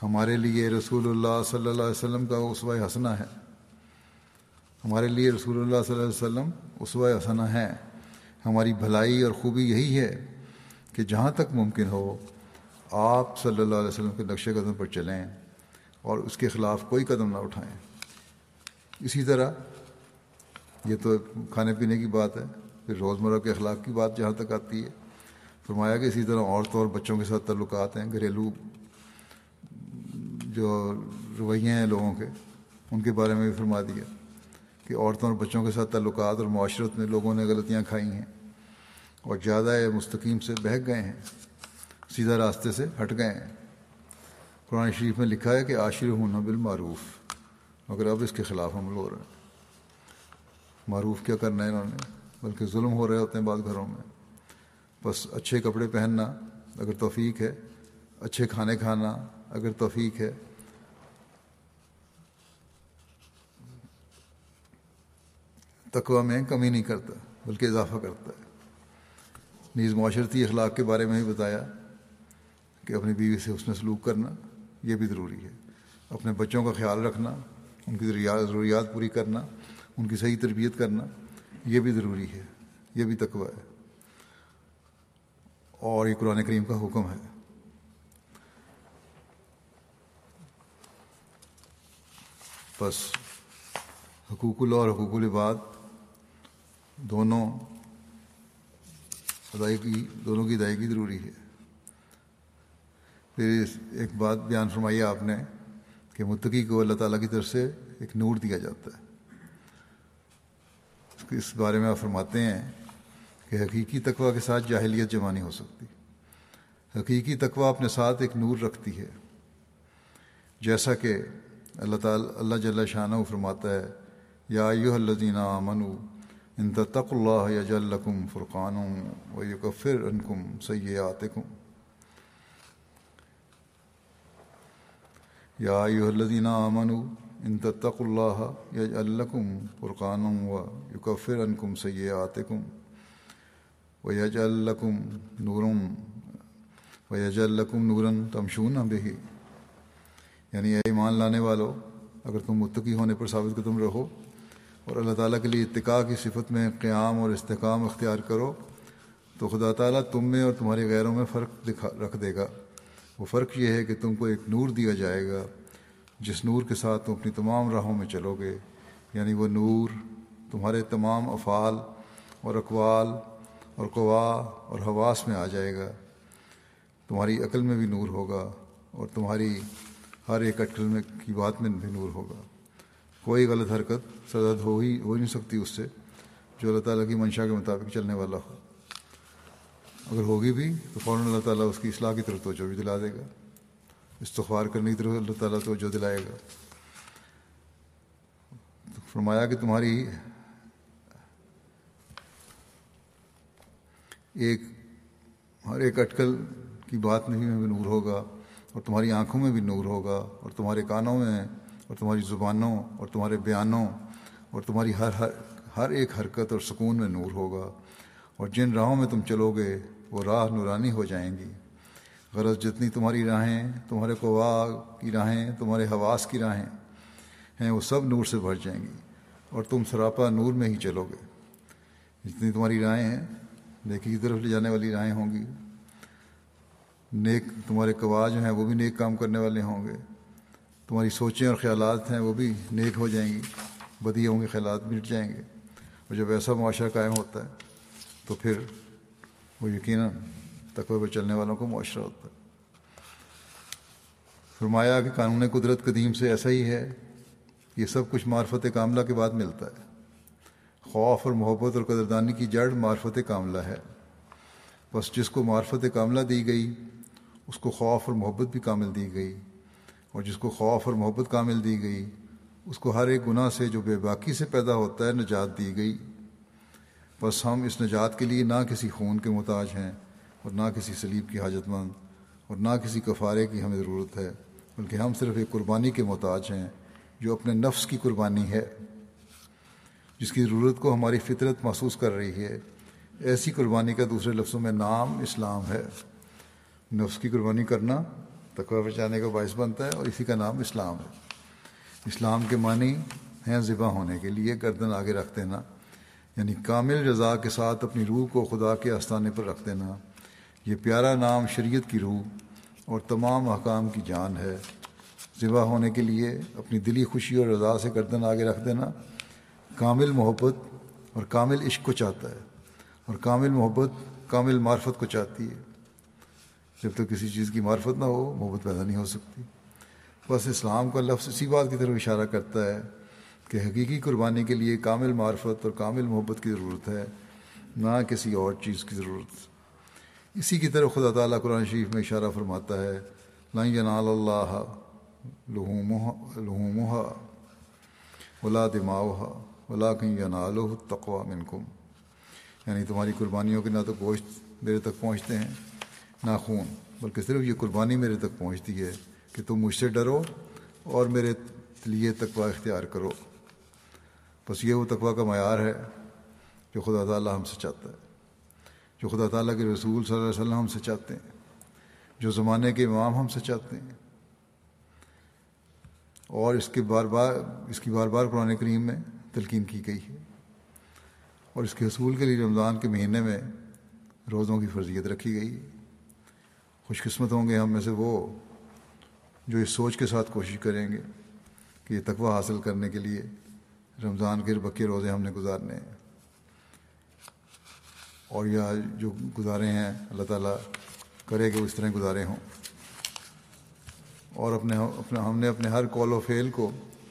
[SPEAKER 2] ہمارے لیے رسول اللہ صلی اللہ علیہ وسلم کا اسوائے حسنہ ہے۔ ہمارے لیے رسول اللہ صلی اللہ علیہ وسلم اسوائے حسنہ ہے۔ ہماری بھلائی اور خوبی یہی ہے کہ جہاں تک ممکن ہو، آپ صلی اللہ علیہ وسلم کے نقش قدم پر چلیں اور اس کے خلاف کوئی قدم نہ اٹھائیں۔ اسی طرح یہ تو کھانے پینے کی بات ہے، پھر روزمرہ کے اخلاق کی بات جہاں تک آتی ہے۔ فرمایا کہ اسی طرح عورتوں اور بچوں کے ساتھ تعلقات ہیں، گھریلو جو رویے ہیں لوگوں کے، ان کے بارے میں بھی فرما دیا کہ عورتوں اور بچوں کے ساتھ تعلقات اور معاشرت میں لوگوں نے غلطیاں کھائی ہیں اور زیادہ مستقیم سے بہک گئے ہیں، سیدھا راستے سے ہٹ گئے ہیں۔ قرآن شریف میں لکھا ہے کہ عاشر ہونا بالمعروف، مگر اب اس کے خلاف عمل ہو رہے ہیں۔ معروف کیا کرنا ہے انہوں نے؟ بلکہ ظلم ہو رہے ہوتے ہیں بعض گھروں میں۔ بس اچھے کپڑے پہننا اگر توفیق ہے، اچھے کھانے کھانا اگر توفیق ہے۔ تقوی میں کمی نہیں کرتا، بلکہ اضافہ کرتا ہے۔ نیز معاشرتی اخلاق کے بارے میں بھی بتایا کہ اپنی بیوی سے اس نے سلوک کرنا یہ بھی ضروری ہے۔ اپنے بچوں کا خیال رکھنا، ان کی ضروریات پوری کرنا، ان کی صحیح تربیت کرنا، یہ بھی ضروری ہے، یہ بھی تقوی ہے۔ اور یہ قرآن کریم کا حکم ہے۔ بس حقوق اللہ اور حقوق العباد دونوں ادائیگی دونوں کی ادائیگی ضروری ہے۔ پھر ایک بات بیان فرمائی آپ نے کہ متقی کو اللہ تعالیٰ کی طرف سے ایک نور دیا جاتا ہے۔ اس بارے میں آپ فرماتے ہیں کہ حقیقی تقوی کے ساتھ جاہلیت جمع نہیں ہو سکتی۔ حقیقی تقوی اپنے ساتھ ایک نور رکھتی ہے۔ جیسا کہ اللہ تعالیٰ اللہ جل شاہ فرماتا ہے، یا ایو الذین آمنوا ان تق اللہ یجلکم فرقان و یکفر انکم سیئاتکم۔ یا ایو الذین آمنوا ان تق اللہ یجلکم فرقان و یکفر انکم سیئاتکم۔ و یجلکم نورم و یجلکم نورن تمشون بہی۔ یعنی اے ایمان لانے والو، اگر تم متقی ہونے پر ثابت قدم رہو اور اللہ تعالیٰ کے لیے اتقاء کی صفت میں قیام اور استحکام اختیار کرو، تو خدا تعالیٰ تم میں اور تمہارے غیروں میں فرق دکھا، رکھ دے گا۔ وہ فرق یہ ہے کہ تم کو ایک نور دیا جائے گا، جس نور کے ساتھ تم اپنی تمام راہوں میں چلو گے۔ یعنی وہ نور، تمہارے تمام افعال اور اقوال اور قوا اور حواس میں آ جائے گا۔ تمہاری عقل میں بھی نور ہوگا اور تمہاری ہر ایک اٹکل میں کی بات میں بھی نور ہوگا۔ کوئی غلط حرکت سزد ہو ہی ہو ہی نہیں سکتی اس سے، جو اللہ تعالیٰ کی منشا کے مطابق چلنے والا ہو۔ اگر ہوگی بھی تو فوراً اللہ تعالیٰ اس کی اصلاح کی طرف توجہ بھی دلا دے گا۔ استغفار کرنے کی طرف اللہ تعالیٰ توجہ دلائے گا۔ تو فرمایا کہ تمہاری ایک ہر ایک اٹکل کی بات میں بھی نور ہوگا۔ اور تمہاری آنکھوں میں بھی نور ہوگا، اور تمہارے کانوں میں، اور تمہاری زبانوں، اور تمہارے بیانوں، اور تمہاری ہر ہر ہر ایک حرکت اور سکون میں نور ہوگا۔ اور جن راہوں میں تم چلو گے، وہ راہ نورانی ہو جائیں گی۔ غرض جتنی تمہاری راہیں، تمہارے قوا کی راہیں، تمہارے حواس کی راہیں ہیں، وہ سب نور سے بھر جائیں گی۔ اور تم سراپا نور میں ہی چلو گے۔ جتنی تمہاری راہیں ہیں نیکی کی طرف لے جانے والی راہیں ہوں گی۔ نیک تمہارے قوا جو ہیں وہ بھی نیک کام کرنے والے ہوں گے۔ تمہاری سوچیں اور خیالات ہیں وہ بھی نیک ہو جائیں گی بدی ہوں گے خیالات مٹ جائیں گے۔ اور جب ایسا معاشرہ قائم ہوتا ہے تو پھر وہ یقیناً تقوی پر چلنے والوں کو معاشرہ ہوتا ہے۔ فرمایا کہ قانون قدرت قدیم سے ایسا ہی ہے، یہ سب کچھ معرفت کاملہ کے بعد ملتا ہے۔ خوف اور محبت اور قدردانی کی جڑ معرفت کاملہ ہے۔ بس جس کو معرفت کاملہ دی گئی اس کو خوف اور محبت بھی کامل دی گئی اور جس کو خوف اور محبت کامل دی گئی، اس کو ہر ایک گناہ سے جو بے باکی سے پیدا ہوتا ہے نجات دی گئی۔ بس ہم اس نجات کے لیے نہ کسی خون کے محتاج ہیں اور نہ کسی سلیب کی حاجت مند اور نہ کسی کفارے کی ہمیں ضرورت ہے، بلکہ ہم صرف ایک قربانی کے محتاج ہیں جو اپنے نفس کی قربانی ہے۔ جس کی ضرورت کو ہماری فطرت محسوس کر رہی ہے۔ ایسی قربانی کا دوسرے لفظوں میں نام اسلام ہے۔ نفس کی قربانی کرنا، تقوی بچانے کا باعث بنتا ہے اور اسی کا نام اسلام ہے۔ اسلام کے معنی ہیں ذبح ہونے کے لیے، گردن آگے رکھ دینا یعنی کامل رضا کے ساتھ اپنی روح کو خدا کے آستانے پر رکھ دینا۔ یہ پیارا نام شریعت کی روح اور تمام احکام کی جان ہے۔ ذبح ہونے کے لیے اپنی دلی خوشی اور رضا سے گردن آگے رکھ دینا۔ کامل محبت اور کامل عشق کو چاہتا ہے اور کامل محبت، کامل معرفت کو چاہتی ہے۔ جب تک کسی چیز کی معرفت نہ ہو، محبت پیدا نہیں ہو سکتی۔ بس اسلام کا لفظ اسی بات کی طرف اشارہ کرتا ہے کہ حقیقی قربانی کے لیے کامل معرفت اور کامل محبت کی ضرورت ہے، نہ کسی اور چیز کی ضرورت۔ اسی کی طرف خدا تعالیٰ قرآن شریف میں اشارہ فرماتا ہے لائن جنال اللہ لہومہ ولا دماؤ ولا کہیں ینال تقوا منکم۔ یعنی تمہاری قربانیوں کے نہ تو گوشت میرے تک پہنچتے ہیں نہ خون، بلکہ صرف یہ قربانی میرے تک پہنچتی ہے کہ تم مجھ سے ڈرو اور میرے لیے تقوا اختیار کرو۔ بس یہ وہ تقوا کا معیار ہے جو خدا تعالیٰ ہم سے چاہتا ہے، جو خدا تعالیٰ کے رسول صلی اللہ علیہ وسلم ہم سے چاہتے ہیں، جو زمانے کے امام ہم سے چاہتے ہیں۔ اور اس کے بار بار، اس کی بار بار قرآن کریم میں تلقین کی گئی ہے۔ اور اس کے حصول کے لیے رمضان کے مہینے میں روزوں کی فرضیت رکھی گئی خوش قسمت ہوں گے ہم میں سے وہ جو اس سوچ کے ساتھ کوشش کریں گے کہ یہ تقوی حاصل کرنے کے لیے رمضان کے بکے روزے ہم نے گزارنے ہیں۔ اور یہ جو گزارے ہیں، اللہ تعالیٰ کرے کہ وہ اس طرح گزارے ہوں۔ اور اپنے اپنے ہم نے اپنے ہر کال و فیل کو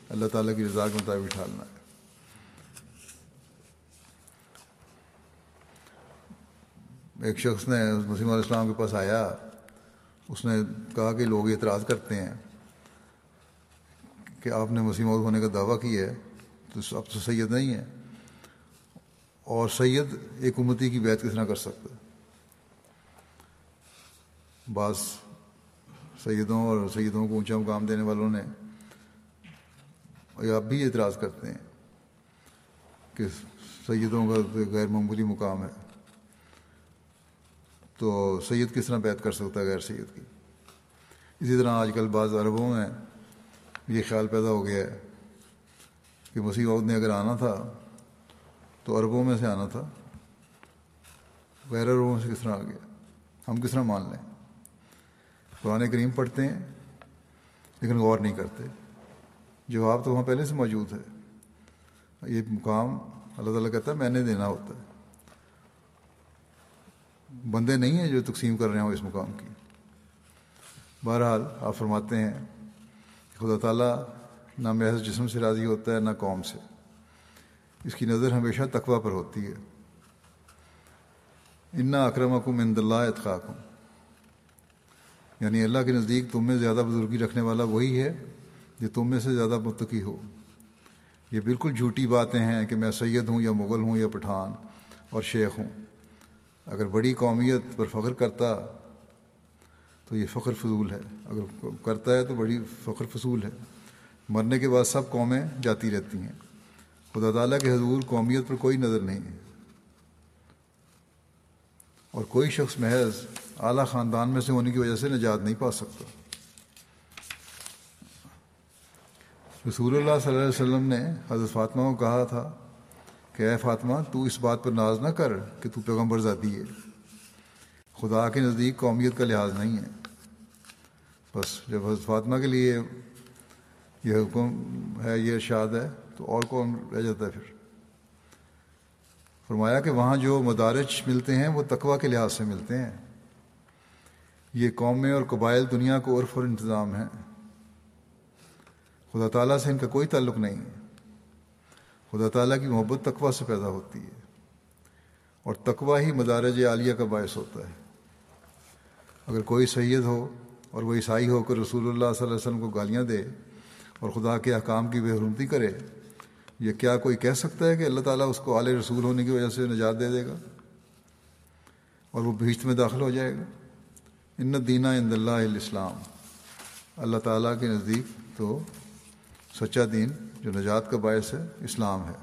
[SPEAKER 2] اللہ تعالیٰ کی رضا کے مطابق ڈھالنا ہے۔ ایک شخص نے مسیم علیہ السلام کے پاس آیا۔ اس نے کہا کہ لوگ اعتراض کرتے ہیں کہ آپ نے مسیم ہونے کا دعویٰ کیا ہے، تو اب تو سید نہیں ہے۔ اور سید ایک امتی کی بیعت کس طرح کر سکتا بعض سیدوں اور سیدوں کو اونچا مقام دینے والوں نے اب بھی اعتراض کرتے ہیں کہ سیدوں کا غیر معمولی مقام ہے۔ تو سید کس طرح بیعت کر سکتا ہے غیر سید کی؟ اسی طرح آج کل بعض عربوں میں یہ خیال پیدا ہو گیا ہے کہ مسیح عود نے اگر آنا تھا تو عربوں میں سے آنا تھا، غیر روحوں سے کس طرح آ گیا؟ ہم کس طرح مان لیں؟ قرآن کریم پڑھتے ہیں لیکن غور نہیں کرتے۔ جواب تو وہاں پہلے سے موجود ہے۔ یہ مقام اللہ تعالیٰ کہتا ہے میں نے دینا ہوتا ہے۔ بندے نہیں ہیں جو تقسیم کر رہے ہوں اس مقام کی۔ بہرحال آپ فرماتے ہیں خدا تعالیٰ نہ محض جسم سے راضی ہوتا ہے، نہ قوم سے۔ اس کی نظر ہمیشہ تقوا پر ہوتی ہے۔ انا اکرم اکم اند اللہ اطخاکم یعنی اللہ کے نزدیک تم میں زیادہ بزرگی رکھنے والا وہی ہے جو تم میں سے زیادہ متقی ہو۔ یہ بالکل جھوٹی باتیں ہیں کہ میں سید ہوں یا مغل ہوں یا پٹھان اور شیخ ہوں۔ اگر بڑی قومیت پر فخر کرتا تو یہ فخر فضول ہے۔ اگر کرتا ہے تو بڑی فخر فضول ہے۔ مرنے کے بعد سب قومیں جاتی رہتی ہیں۔ خدا تعالیٰ کے حضور قومیت پر کوئی نظر نہیں ہے۔ اور کوئی شخص محض اعلیٰ خاندان میں سے ہونے کی وجہ سے نجات نہیں پا سکتا۔ رسول اللہ صلی اللہ علیہ وسلم نے حضرت فاطمہ کو کہا تھا کہ اے فاطمہ، تو اس بات پر ناز نہ کر کہ تو پیغمبر ذاتی ہے۔ خدا کے نزدیک قومیت کا لحاظ نہیں ہے۔ بس جب حضرت فاطمہ کے لیے یہ حکم ہے، یہ ارشاد ہے، تو اور کون رہ جاتا ہے پھر۔ فرمایا کہ وہاں جو مدارج ملتے ہیں، وہ تقوا کے لحاظ سے ملتے ہیں۔ یہ قومیں اور قبائل دنیا کو عرف اور انتظام ہیں۔ خدا تعالیٰ سے ان کا کوئی تعلق نہیں۔ ہے خدا تعالیٰ کی محبت تقوا سے پیدا ہوتی ہے اور تقوا ہی مدارج عالیہ کا باعث ہوتا ہے۔ اگر کوئی سید ہو اور وہ عیسائی ہو کر رسول اللہ صلی اللہ علیہ وسلم کو گالیاں دے اور خدا کے احکام کی بے حرمتی کرے، یہ کیا کوئی کہہ سکتا ہے کہ اللہ تعالیٰ اس کو اعلی رسول ہونے کی وجہ سے نجات دے دے گا اور وہ بھیشت میں داخل ہو جائے گا؟ ان دینہ ان اللہ الاسلام۔ اللہ تعالیٰ کے نزدیک تو سچا دین جو نجات کا باعث ہے، اسلام ہے۔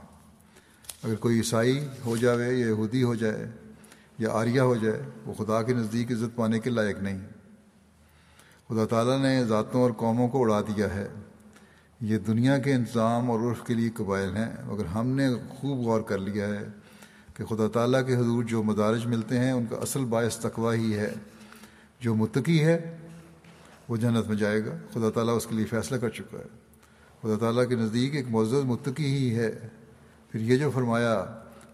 [SPEAKER 2] اگر کوئی عیسائی ہو جائے یا یہودی ہو جائے یا آریہ ہو جائے، وہ خدا کے نزدیک عزت پانے کے لائق نہیں۔ خدا تعالیٰ نے ذاتوں اور قوموں کو اڑا دیا ہے۔ یہ دنیا کے انتظام اور عرف کے لیے قبائل ہیں۔ مگر ہم نے خوب غور کر لیا ہے کہ خدا تعالیٰ کے حضور جو مدارج ملتے ہیں، ان کا اصل باعث تقوا ہی ہے۔ جو متقی ہے، وہ جنت میں جائے گا۔ خدا تعالیٰ اس کے لیے فیصلہ کر چکا ہے۔ خدا تعالیٰ کے نزدیک ایک معزز متقی ہی ہے۔ پھر یہ جو فرمایا،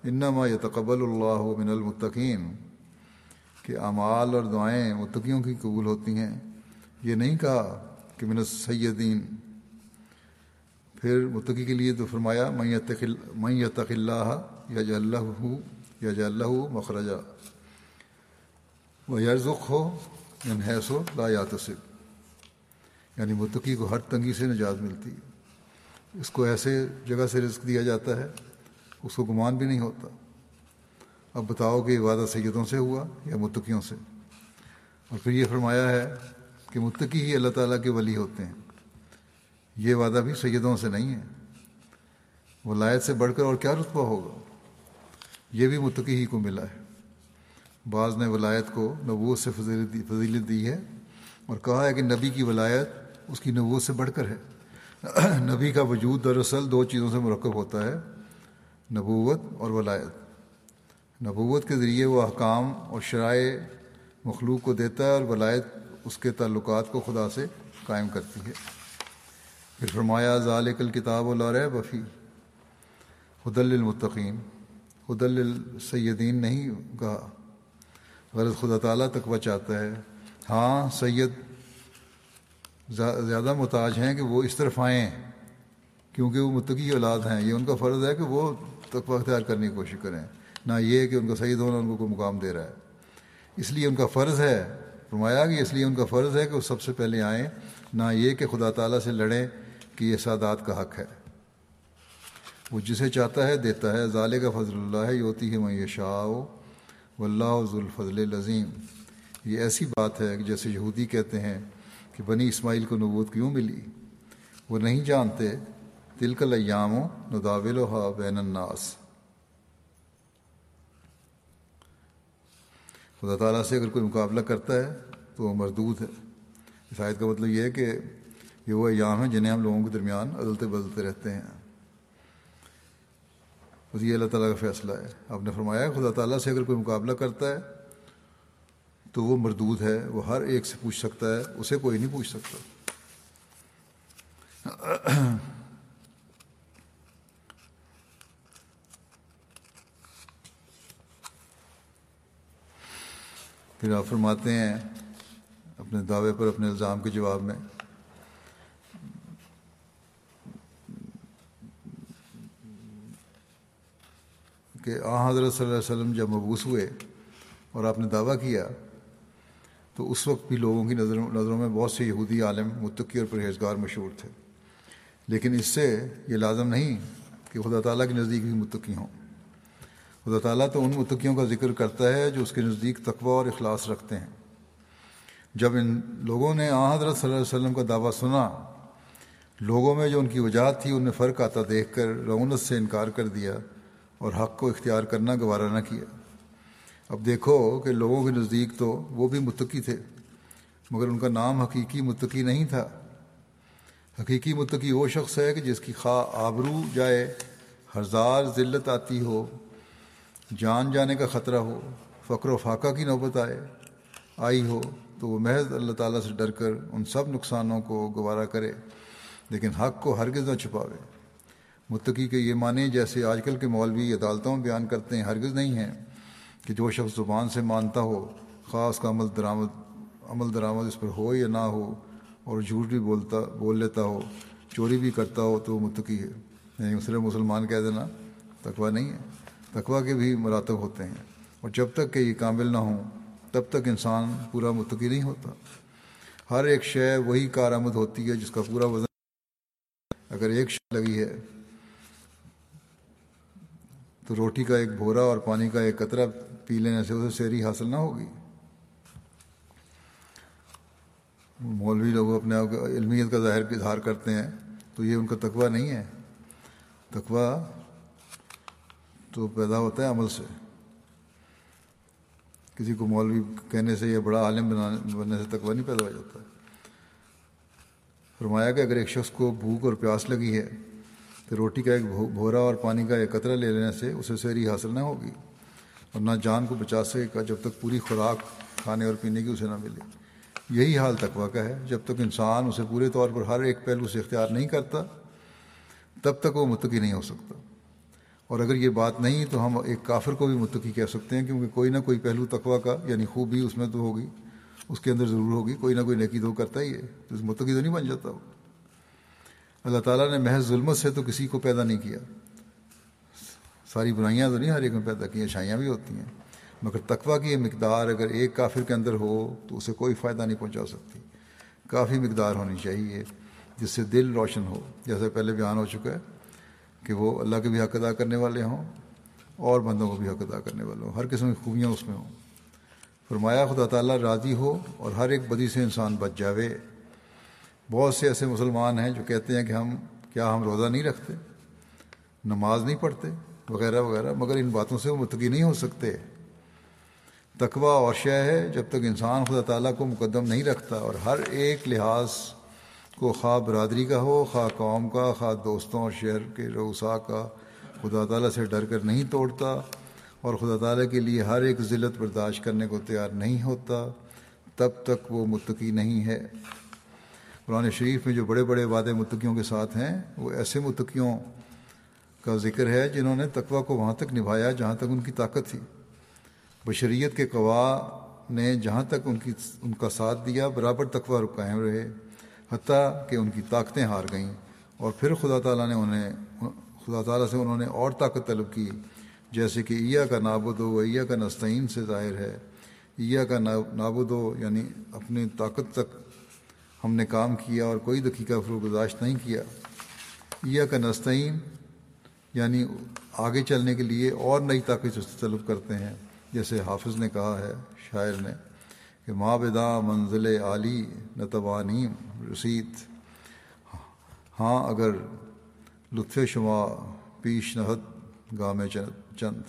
[SPEAKER 2] انما یتقبل اللہ من المتقین، کہ اعمال اور دعائیں متقیوں کی قبول ہوتی ہیں۔ یہ نہیں کہا کہ من السیدین۔ پھر متقی کے لیے تو فرمایا میں یتق اللہ یا اللہ یا اللہ مخرجہ وہ یرزق ہو یعنی حیث ہو، لا یاتصب یعنی متقی کو ہر تنگی سے نجات ملتی۔ ہے اس کو ایسے جگہ سے رزق دیا جاتا ہے، اس کو گمان بھی نہیں ہوتا۔ اب بتاؤ کہ وعدہ سیدوں سے ہوا یا متقیوں سے؟ اور پھر یہ فرمایا ہے کہ متقی ہی اللہ تعالیٰ کے ولی ہوتے ہیں۔ یہ وعدہ بھی سیدوں سے نہیں ہے۔ ولایت سے بڑھ کر اور کیا رتبہ ہوگا؟ یہ بھی متقی ہی کو ملا ہے۔ بعض نے ولایت کو نبوت سے فضیلت دی ہے اور کہا ہے کہ نبی کی ولایت اس کی نبوت سے بڑھ کر ہے۔ <clears throat> نبی کا وجود دراصل دو چیزوں سے مرکب ہوتا ہے، نبوت اور ولایت۔ نبوت کے ذریعے وہ احکام اور شرائع مخلوق کو دیتا ہے اور ولایت اس کے تعلقات کو خدا سے قائم کرتی ہے۔ پھر فرمایا، ذالک الکتاب الار بفی حدل المطقین حدل السیدین نہیں کہا۔ غرض خدا تعالیٰ تک چاہتا ہے۔ ہاں سید زیادہ محتاج ہیں کہ وہ اس طرف آئیں، کیونکہ وہ متقی اولاد ہیں۔ یہ ان کا فرض ہے کہ وہ تقوی اختیار کرنے کی کوشش کریں۔ نہ یہ کہ ان کا صحیح ہونا، ان کو کوئی مقام دے رہا ہے۔ اس لیے ان کا فرض ہے، فرمایا کہ اس لیے ان کا فرض ہے کہ وہ سب سے پہلے آئیں۔ نہ یہ کہ خدا تعالیٰ سے لڑیں کہ یہ سادات کا حق ہے۔ وہ جسے چاہتا ہے، دیتا ہے۔ ظال کا فضل اللہ ہے یوتی ہے میں شاہ و اللہ ذوالفضل العظیم۔ یہ ایسی بات ہے کہ جیسے یہودی کہتے ہیں کہ بنی اسماعیل کو نبوت کیوں ملی؟ وہ نہیں جانتے دل کا لیام و نداول و بین الناس۔ خدا تعالیٰ سے اگر کوئی مقابلہ کرتا ہے تو وہ مردود ہے۔ اس آیت کا مطلب یہ ہے کہ یہ وہ ایام ہیں جنہیں ہم لوگوں کے درمیان عدلتے بدلتے رہتے ہیں۔ بس یہ اللہ تعالیٰ کا فیصلہ ہے۔ آپ نے فرمایا خدا تعالیٰ سے اگر کوئی مقابلہ کرتا ہے تو وہ مردود ہے، وہ ہر ایک سے پوچھ سکتا ہے، اسے کوئی نہیں پوچھ سکتا۔ پھر آپ فرماتے ہیں اپنے دعوے پر، اپنے الزام کے جواب میں، کہ آ حضرت صلی اللہ علیہ وسلم جب مبوس ہوئے اور آپ نے دعویٰ کیا تو اس وقت بھی لوگوں کی نظروں نظروں میں بہت سے یہودی عالم متقی اور پرہیزگار مشہور تھے۔ لیکن اس سے یہ لازم نہیں کہ خدا تعالیٰ کے نزدیک بھی متقی ہوں۔ خدا تعالیٰ تو ان متقیوں کا ذکر کرتا ہے جو اس کے نزدیک تقوی اور اخلاص رکھتے ہیں۔ جب ان لوگوں نے آ حضرت صلی اللہ علیہ وسلم کا دعویٰ سنا، لوگوں میں جو ان کی وجاہت تھی انہیں فرق آتا دیکھ کر رونت سے انکار کر دیا اور حق کو اختیار کرنا گوارا نہ کیا۔ اب دیکھو کہ لوگوں کے نزدیک تو وہ بھی متقی تھے، مگر ان کا نام حقیقی متقی نہیں تھا۔ حقیقی متقی وہ شخص ہے کہ جس کی خواہ آبرو جائے، ہزار ذلت آتی ہو، جان جانے کا خطرہ ہو، فقر و فاقہ کی نوبت آئے، آئی ہو، تو وہ محض اللہ تعالیٰ سے ڈر کر ان سب نقصانوں کو گوارا کرے، لیکن حق کو ہرگز نہ چھپاوے۔ متقی کے یہ معنی جیسے آج کل کے مولوی عدالتوں میں بیان کرتے ہیں، ہرگز نہیں ہیں۔ کہ جو شخص زبان سے مانتا ہو، خاص کا عمل درآمد عمل درآمد اس پر ہو یا نہ ہو اور جھوٹ بھی بولتا، بول لیتا ہو، چوری بھی کرتا ہو تو وہ متقی ہے۔ یعنی صرف مسلمان کہہ دینا تقوا نہیں ہے۔ تقوا کے بھی مراتب ہوتے ہیں۔ اور جب تک کہ یہ کامل نہ ہوں، تب تک انسان پورا متقی نہیں ہوتا۔ ہر ایک شے وہی کارآمد ہوتی ہے جس کا پورا وزن اگر ایک شے لگی ہے، تو روٹی کا ایک بھورا اور پانی کا ایک قطرہ پی لینے سے اسے سیری حاصل نہ ہوگی۔ مولوی لوگ اپنے آپ کو علمیت کا ظاہر اظہار کرتے ہیں، تو یہ ان کا تقوی نہیں ہے۔ تقوی تو پیدا ہوتا ہے عمل سے۔ کسی کو مولوی کہنے سے یا بڑا عالم بنانے بننے سے تقوی نہیں پیدا ہو جاتا۔ فرمایا کہ اگر ایک شخص کو بھوک اور پیاس لگی ہے، تو روٹی کا ایک بھورا اور پانی کا ایک قطرہ لے لینے سے اسے سیری حاصل نہ ہوگی۔ اور نہ جان کو بچا سکے گا جب تک پوری خوراک کھانے اور پینے کی اسے نہ ملے۔ یہی حال تقوا کا ہے۔ جب تک انسان اسے پورے طور پر ہر ایک پہلو سے اختیار نہیں کرتا، تب تک وہ متقی نہیں ہو سکتا۔ اور اگر یہ بات نہیں، تو ہم ایک کافر کو بھی متقی کہہ سکتے ہیں، کیونکہ کوئی نہ کوئی پہلو تقوا کا یعنی خوبی اس میں تو ہوگی، اس کے اندر ضرور ہوگی۔ کوئی نہ کوئی نیکی تو کرتا ہی ہے، تو متقی تو نہیں بن جاتا۔ وہ اللہ تعالیٰ نے محض ظلمت سے تو کسی کو پیدا نہیں کیا۔ ساری برائیاں تو نہیں ہر ایک میں پیدا کی اچھائیاں بھی ہوتی ہیں۔ مگر تقوی کی یہ مقدار اگر ایک کافر کے اندر ہو تو اسے کوئی فائدہ نہیں پہنچا سکتی۔ کافی مقدار ہونی چاہیے جس سے دل روشن ہو۔ جیسے پہلے بیان ہو چکا ہے کہ وہ اللہ کے بھی حق ادا کرنے والے ہوں اور بندوں کو بھی حق ادا کرنے والے ہوں۔ ہر قسم کی خوبیاں اس میں ہوں۔ فرمایا خدا تعالیٰ راضی ہو اور ہر ایک بدی سے انسان بچ جاوے۔ بہت سے ایسے مسلمان ہیں جو کہتے ہیں کہ ہم، کیا ہم روزہ نہیں رکھتے؟ نماز نہیں پڑھتے؟ وغیرہ وغیرہ، مگر ان باتوں سے وہ متقی نہیں ہو سکتے۔ تقوی اور شے ہے، جب تک انسان خدا تعالیٰ کو مقدم نہیں رکھتا اور ہر ایک لحاظ کو خواہ برادری کا ہو خواہ قوم کا خواہ دوستوں اور شہر کے روسا کا، خدا تعالیٰ سے ڈر کر نہیں توڑتا۔ اور خدا تعالیٰ کے لیے ہر ایک ذلت برداشت کرنے کو تیار نہیں ہوتا، تب تک وہ متقی نہیں ہے۔ قرآن شریف میں جو بڑے بڑے وعدے متقیوں کے ساتھ ہیں، وہ ایسے متقیوں کا ذکر ہے جنہوں نے تقوی کو وہاں تک نبھایا جہاں تک ان کی طاقت تھی۔ بشریت کے قوا نے جہاں تک ان کی، ان کا ساتھ دیا، برابر تقوی قائم رہے، حتیٰ کہ ان کی طاقتیں ہار گئیں۔ اور پھر خدا تعالیٰ نے انہیں، خدا تعالیٰ سے انہوں نے اور طاقت طلب کی، جیسے کہ عیا کا نابود و عیا کا نستعین سے ظاہر ہے۔ عیا کا نابود و یعنی اپنی طاقت تک ہم نے کام کیا اور کوئی دقیقہ فروغداشت نہیں کیا۔ عیا کا نستعین یعنی آگے چلنے کے لیے اور نئی طاقت طلب کرتے ہیں۔ جیسے حافظ نے کہا ہے، شاعر نے، کہ ماں بدا منزل عالی نتوانیم رسید۔ ہاں اگر لطف شما پیش نہت گام چند۔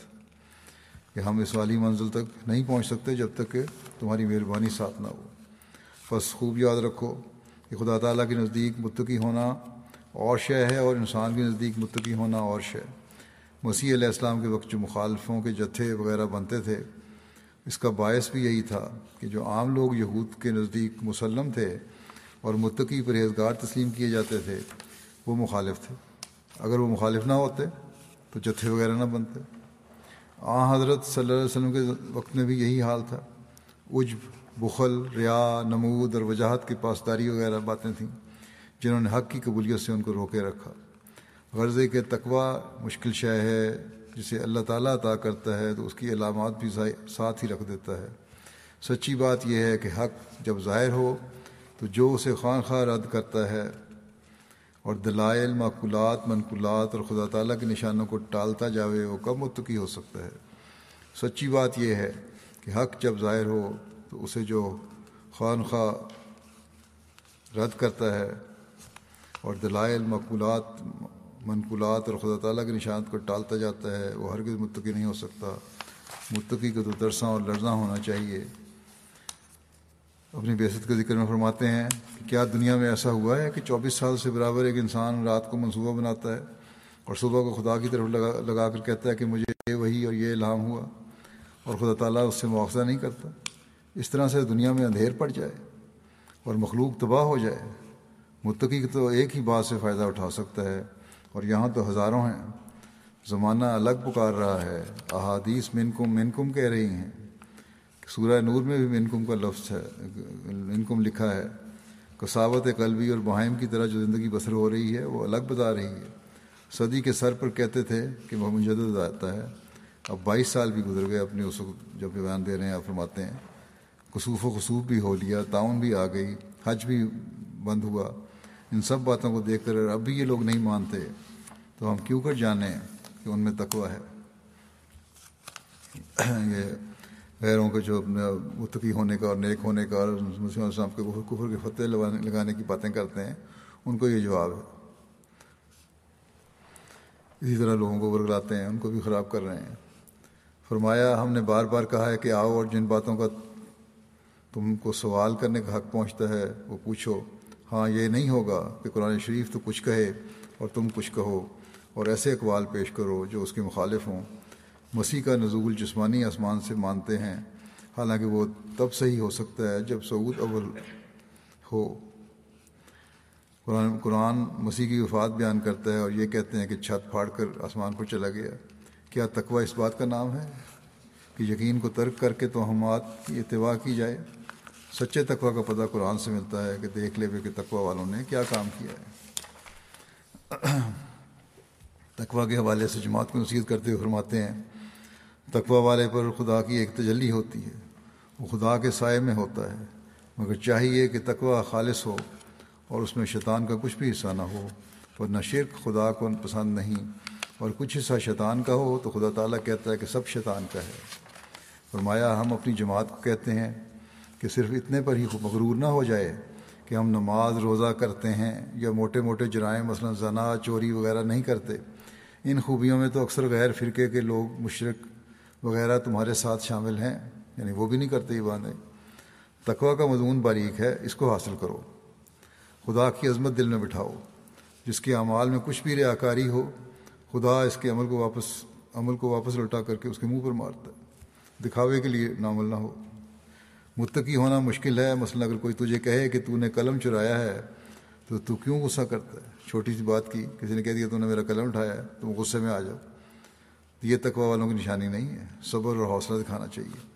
[SPEAKER 2] کہ ہم اس والی منزل تک نہیں پہنچ سکتے جب تک کہ تمہاری مہربانی ساتھ نہ ہو۔ بس خوب یاد رکھو کہ خدا تعالیٰ کے نزدیک متقی ہونا اور شے ہے اور انسان کے نزدیک متقی ہونا اور شے۔ مسیح علیہ السلام کے وقت جو مخالفوں کے جتھے وغیرہ بنتے تھے، اس کا باعث بھی یہی تھا کہ جو عام لوگ یہود کے نزدیک مسلم تھے اور متقی پرہیزگار تسلیم کیے جاتے تھے، وہ مخالف تھے۔ اگر وہ مخالف نہ ہوتے تو جتھے وغیرہ نہ بنتے۔ آ، حضرت صلی اللہ علیہ وسلم کے وقت میں بھی یہی حال تھا۔ عجب، بخل، ریا، نمود اور وجاہت کی پاسداری وغیرہ باتیں تھیں۔ جنہوں نے حق کی قبولیت سے ان کو روکے رکھا۔ غرضے کے تقوا مشکل شے ہے، جسے اللہ تعالیٰ عطا کرتا ہے تو اس کی علامات بھی ساتھ ہی رکھ دیتا ہے۔ سچی بات یہ ہے کہ حق جب ظاہر ہو تو جو اسے خواہ خواہ رد کرتا ہے اور دلائل، معقولات، منقولات اور خدا تعالیٰ کے نشانوں کو ٹالتا جاوے، وہ کب متقی ہو سکتا ہے۔ سچی بات یہ ہے کہ حق جب ظاہر ہو تو اسے جو خواہ خواہ رد کرتا ہے اور دلائل، مقولات، منقولات اور خدا تعالیٰ کے نشانت کو ٹالتا جاتا ہے، وہ ہرگز متقی نہیں ہو سکتا۔ متقی کو تو ترساں اور لرزاں ہونا چاہیے۔ اپنی بیست کے ذکر میں فرماتے ہیں کہ کیا دنیا میں ایسا ہوا ہے کہ چوبیس سال سے برابر ایک انسان رات کو منصوبہ بناتا ہے اور صبح کو خدا کی طرف لگا لگا کر کہتا ہے کہ مجھے یہ وہی اور یہ الہام ہوا اور خدا تعالیٰ اس سے مواخذہ نہیں کرتا۔ اس طرح سے دنیا میں اندھیر پڑ جائے اور مخلوق تباہ ہو جائے۔ متقی تو ایک ہی بات سے فائدہ اٹھا سکتا ہے اور یہاں تو ہزاروں ہیں۔ زمانہ الگ پکار رہا ہے۔ احادیث منکم منکم کہہ رہی ہیں۔ سورہ نور میں بھی منکم کا لفظ ہے، منکم لکھا ہے۔ کساوت قلبی اور بہائم کی طرح جو زندگی بسر ہو رہی ہے، وہ الگ بتا رہی ہے۔ صدی کے سر پر کہتے تھے کہ وہ مجدد آتا ہے۔ اب بائیس سال بھی گزر گئے اپنے اس وقت جب بیان دے رہے ہیں، آپ فرماتے ہیں۔ کسوف و خصوف بھی ہو لیا، تعاون بھی آ گئی، حج بھی بند ہوا۔ ان سب باتوں کو دیکھ کر اب بھی یہ لوگ نہیں مانتے، تو ہم کیوں کر جانیں کہ ان میں تقوی ہے؟ <clears throat> یہ غیروں کے جو اپنے متقی ہونے کا اور نیک ہونے کا اور مسلم السلام کے کفر کے فتح لگانے کی باتیں کرتے ہیں، ان کو یہ جواب ہے۔ اسی طرح لوگوں کو ورگلاتے ہیں، ان کو بھی خراب کر رہے ہیں۔ فرمایا، ہم نے بار بار کہا ہے کہ آؤ اور جن باتوں کا تم کو سوال کرنے کا حق پہنچتا ہے، وہ پوچھو۔ ہاں یہ نہیں ہوگا کہ قرآن شریف تو کچھ کہے اور تم کچھ کہو اور ایسے اقوال پیش کرو جو اس کے مخالف ہوں۔ مسیح کا نزول جسمانی آسمان سے مانتے ہیں۔ حالانکہ وہ تب صحیح ہو سکتا ہے جب سعود اول ہو۔ قرآن قرآن مسیح کی وفات بیان کرتا ہے اور یہ کہتے ہیں کہ چھت پھاڑ کر آسمان پر چلا گیا۔ کیا تقوی اس بات کا نام ہے کہ یقین کو ترک کر کے توہمات کی اتباع کی جائے؟ سچے تقوی کا پتہ قرآن سے ملتا ہے کہ دیکھ لے کہ تقوی والوں نے کیا کام کیا ہے۔ تقوی کے حوالے سے جماعت کو نصیحت کرتے ہوئے فرماتے ہیں، تقوی والے پر خدا کی ایک تجلی ہوتی ہے، وہ خدا کے سائے میں ہوتا ہے، مگر چاہیے کہ تقوی خالص ہو اور اس میں شیطان کا کچھ بھی حصہ نہ ہو۔ ورنہ شرک خدا کو پسند نہیں، اور کچھ حصہ شیطان کا ہو تو خدا تعالیٰ کہتا ہے کہ سب شیطان کا ہے۔ فرمایا، ہم اپنی جماعت کو کہتے ہیں کہ صرف اتنے پر ہی مغرور نہ ہو جائے کہ ہم نماز روزہ کرتے ہیں یا موٹے موٹے جرائم، مثلا زنا، چوری وغیرہ نہیں کرتے۔ ان خوبیوں میں تو اکثر غیر فرقے کے لوگ، مشرق وغیرہ تمہارے ساتھ شامل ہیں یعنی وہ بھی نہیں کرتے یہ باندھے تقوا کا مضمون باریک ہے، اس کو حاصل کرو۔ خدا کی عظمت دل میں بٹھاؤ۔ جس کے اعمال میں کچھ بھی ریاکاری ہو، خدا اس کے عمل کو واپس، عمل کو واپس لوٹا کر کے اس کے منہ پر مارتا ہے۔ دکھاوے کے لیے نامل نہ ہو۔ متقی ہونا مشکل ہے۔ مثلا اگر کوئی تجھے کہے کہ تو نے قلم چرایا ہے، تو تو کیوں غصہ کرتا ہے؟ چھوٹی سی بات کی، کسی نے کہہ دیا تو نے میرا قلم اٹھایا ہے، تم غصے میں آ جاؤ۔ یہ تقوی والوں کی نشانی نہیں ہے، صبر اور حوصلہ دکھانا چاہیے۔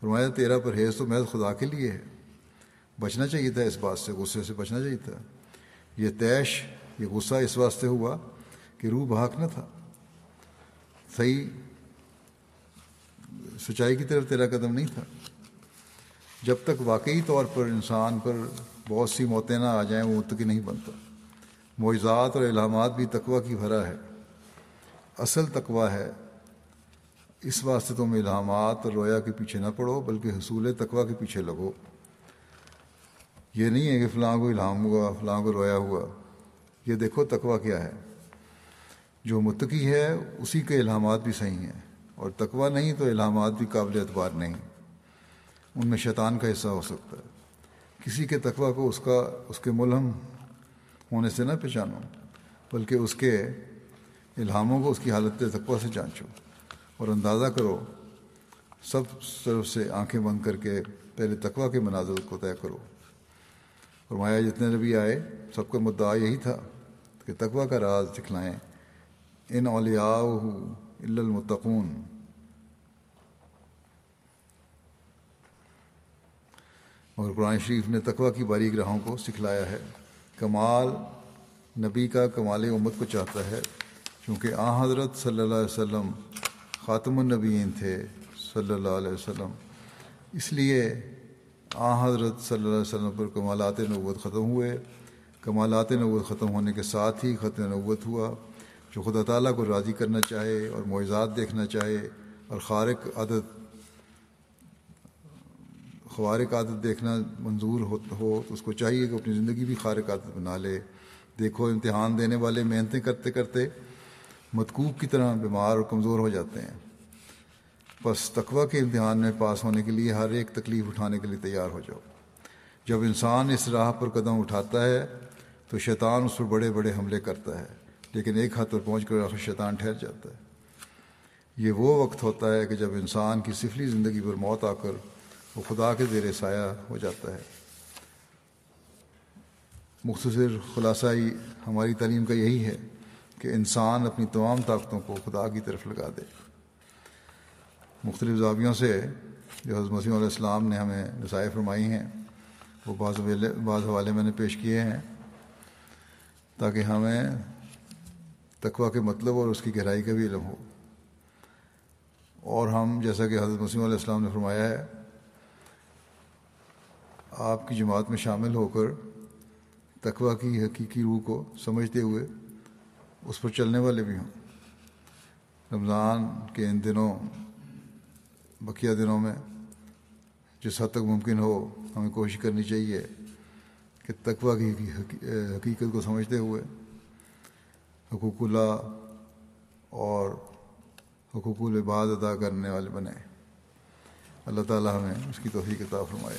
[SPEAKER 2] فرمایا، تیرا پرہیز تو محض خدا کے لیے ہے۔ بچنا چاہیے تھا اس بات سے، غصے سے بچنا چاہیے تھا۔ یہ تیش، یہ غصہ اس واسطے ہوا کہ روح بھاگ نہ تھا۔ صحیح، سچائی کی طرف تیرا قدم نہیں تھا۔ جب تک واقعی طور پر انسان پر بہت سی موتیں نہ آ جائیں، وہ متقی نہیں بنتا۔ معجزات اور الہامات بھی تقوا کی بھرا ہے۔ اصل تقوا ہے۔ اس واسطے تم الہامات اور رویا کے پیچھے نہ پڑو، بلکہ حصول تقوا کے پیچھے لگو۔ یہ نہیں ہے کہ فلاں کو الہام ہوا، فلاں کو رویا ہوا۔ یہ دیکھو تقوا کیا ہے۔ جو متقی ہے، اسی کے الہامات بھی صحیح ہیں۔ اور تقوا نہیں تو الہامات بھی قابل اعتبار نہیں۔ ان میں شیطان کا حصہ ہو سکتا ہے۔ کسی کے تقوا کو اس کا، اس کے ملہم ہونے سے نہ پہچانو، بلکہ اس کے الہاموں کو اس کی حالت تقوی سے جانچو اور اندازہ کرو۔ سب طرف سے آنکھیں بند کر کے پہلے تقوی کے مناظر کو طے کرو۔ فرمایا، جتنے نبی آئے، سب کا مدعا یہی تھا کہ تقوی کا راز دکھلائیں۔ ان اولیاء المتقون۔ مگر قرآن شریف نے تقوی کی باریک راہوں کو سکھلایا ہے۔ کمال نبی کا کمال امت کو چاہتا ہے کیونکہ آ حضرت صلی اللہ علیہ وسلم خاتم النبیین تھے صلی اللہ علیہ وسلم۔ اس لیے آ حضرت صلی اللہ علیہ وسلم پر کمالات نوت ختم ہوئے۔ کمالات نوت ختم ہونے کے ساتھ ہی ختم نوت ہوا، جو خدا تعالیٰ کو راضی کرنا چاہے اور معجزات دیکھنا چاہے اور خارق عادت خوارق عادت دیکھنا منظور ہو تو اس کو چاہیے کہ اپنی زندگی بھی خارق عادت بنا لے۔ دیکھو، امتحان دینے والے محنتیں کرتے کرتے متکوب کی طرح بیمار اور کمزور ہو جاتے ہیں۔ بس تقوی کے امتحان میں پاس ہونے کے لیے ہر ایک تکلیف اٹھانے کے لیے تیار ہو جاؤ۔ جب انسان اس راہ پر قدم اٹھاتا ہے تو شیطان اس پر بڑے بڑے حملے کرتا ہے، لیکن ایک حد پر پہنچ کر آخر شیطان ٹھہر جاتا ہے۔ یہ وہ وقت ہوتا ہے کہ جب انسان کی سفلی زندگی پر موت آ کر وہ خدا کے زیر سایہ ہو جاتا ہے۔ مختصر خلاصائی ہماری تعلیم کا یہی ہے کہ انسان اپنی تمام طاقتوں کو خدا کی طرف لگا دے۔ مختلف زاویوں سے جو حضرت مسیم علیہ السلام نے ہمیں رسائے فرمائی ہیں، وہ بعض بعض حوالے میں نے پیش کیے ہیں۔ تاکہ ہمیں تقوی کے مطلب اور اس کی گہرائی کا بھی علم ہو۔ اور ہم جیسا کہ حضرت مسیم علیہ السلام نے فرمایا ہے آپ کی جماعت میں شامل ہو کر تقوی کی حقیقی روح کو سمجھتے ہوئے اس پر چلنے والے بھی ہوں۔ رمضان کے ان دنوں، بقیہ دنوں میں جس حد تک ممکن ہو، ہمیں کوشش کرنی چاہیے کہ تقوی کی حقیقت کو سمجھتے ہوئے حقوق اللہ اور حقوق العباد ادا کرنے والے بنے اللہ تعالیٰ ہمیں اس کی توفیق کتاب فرمائے۔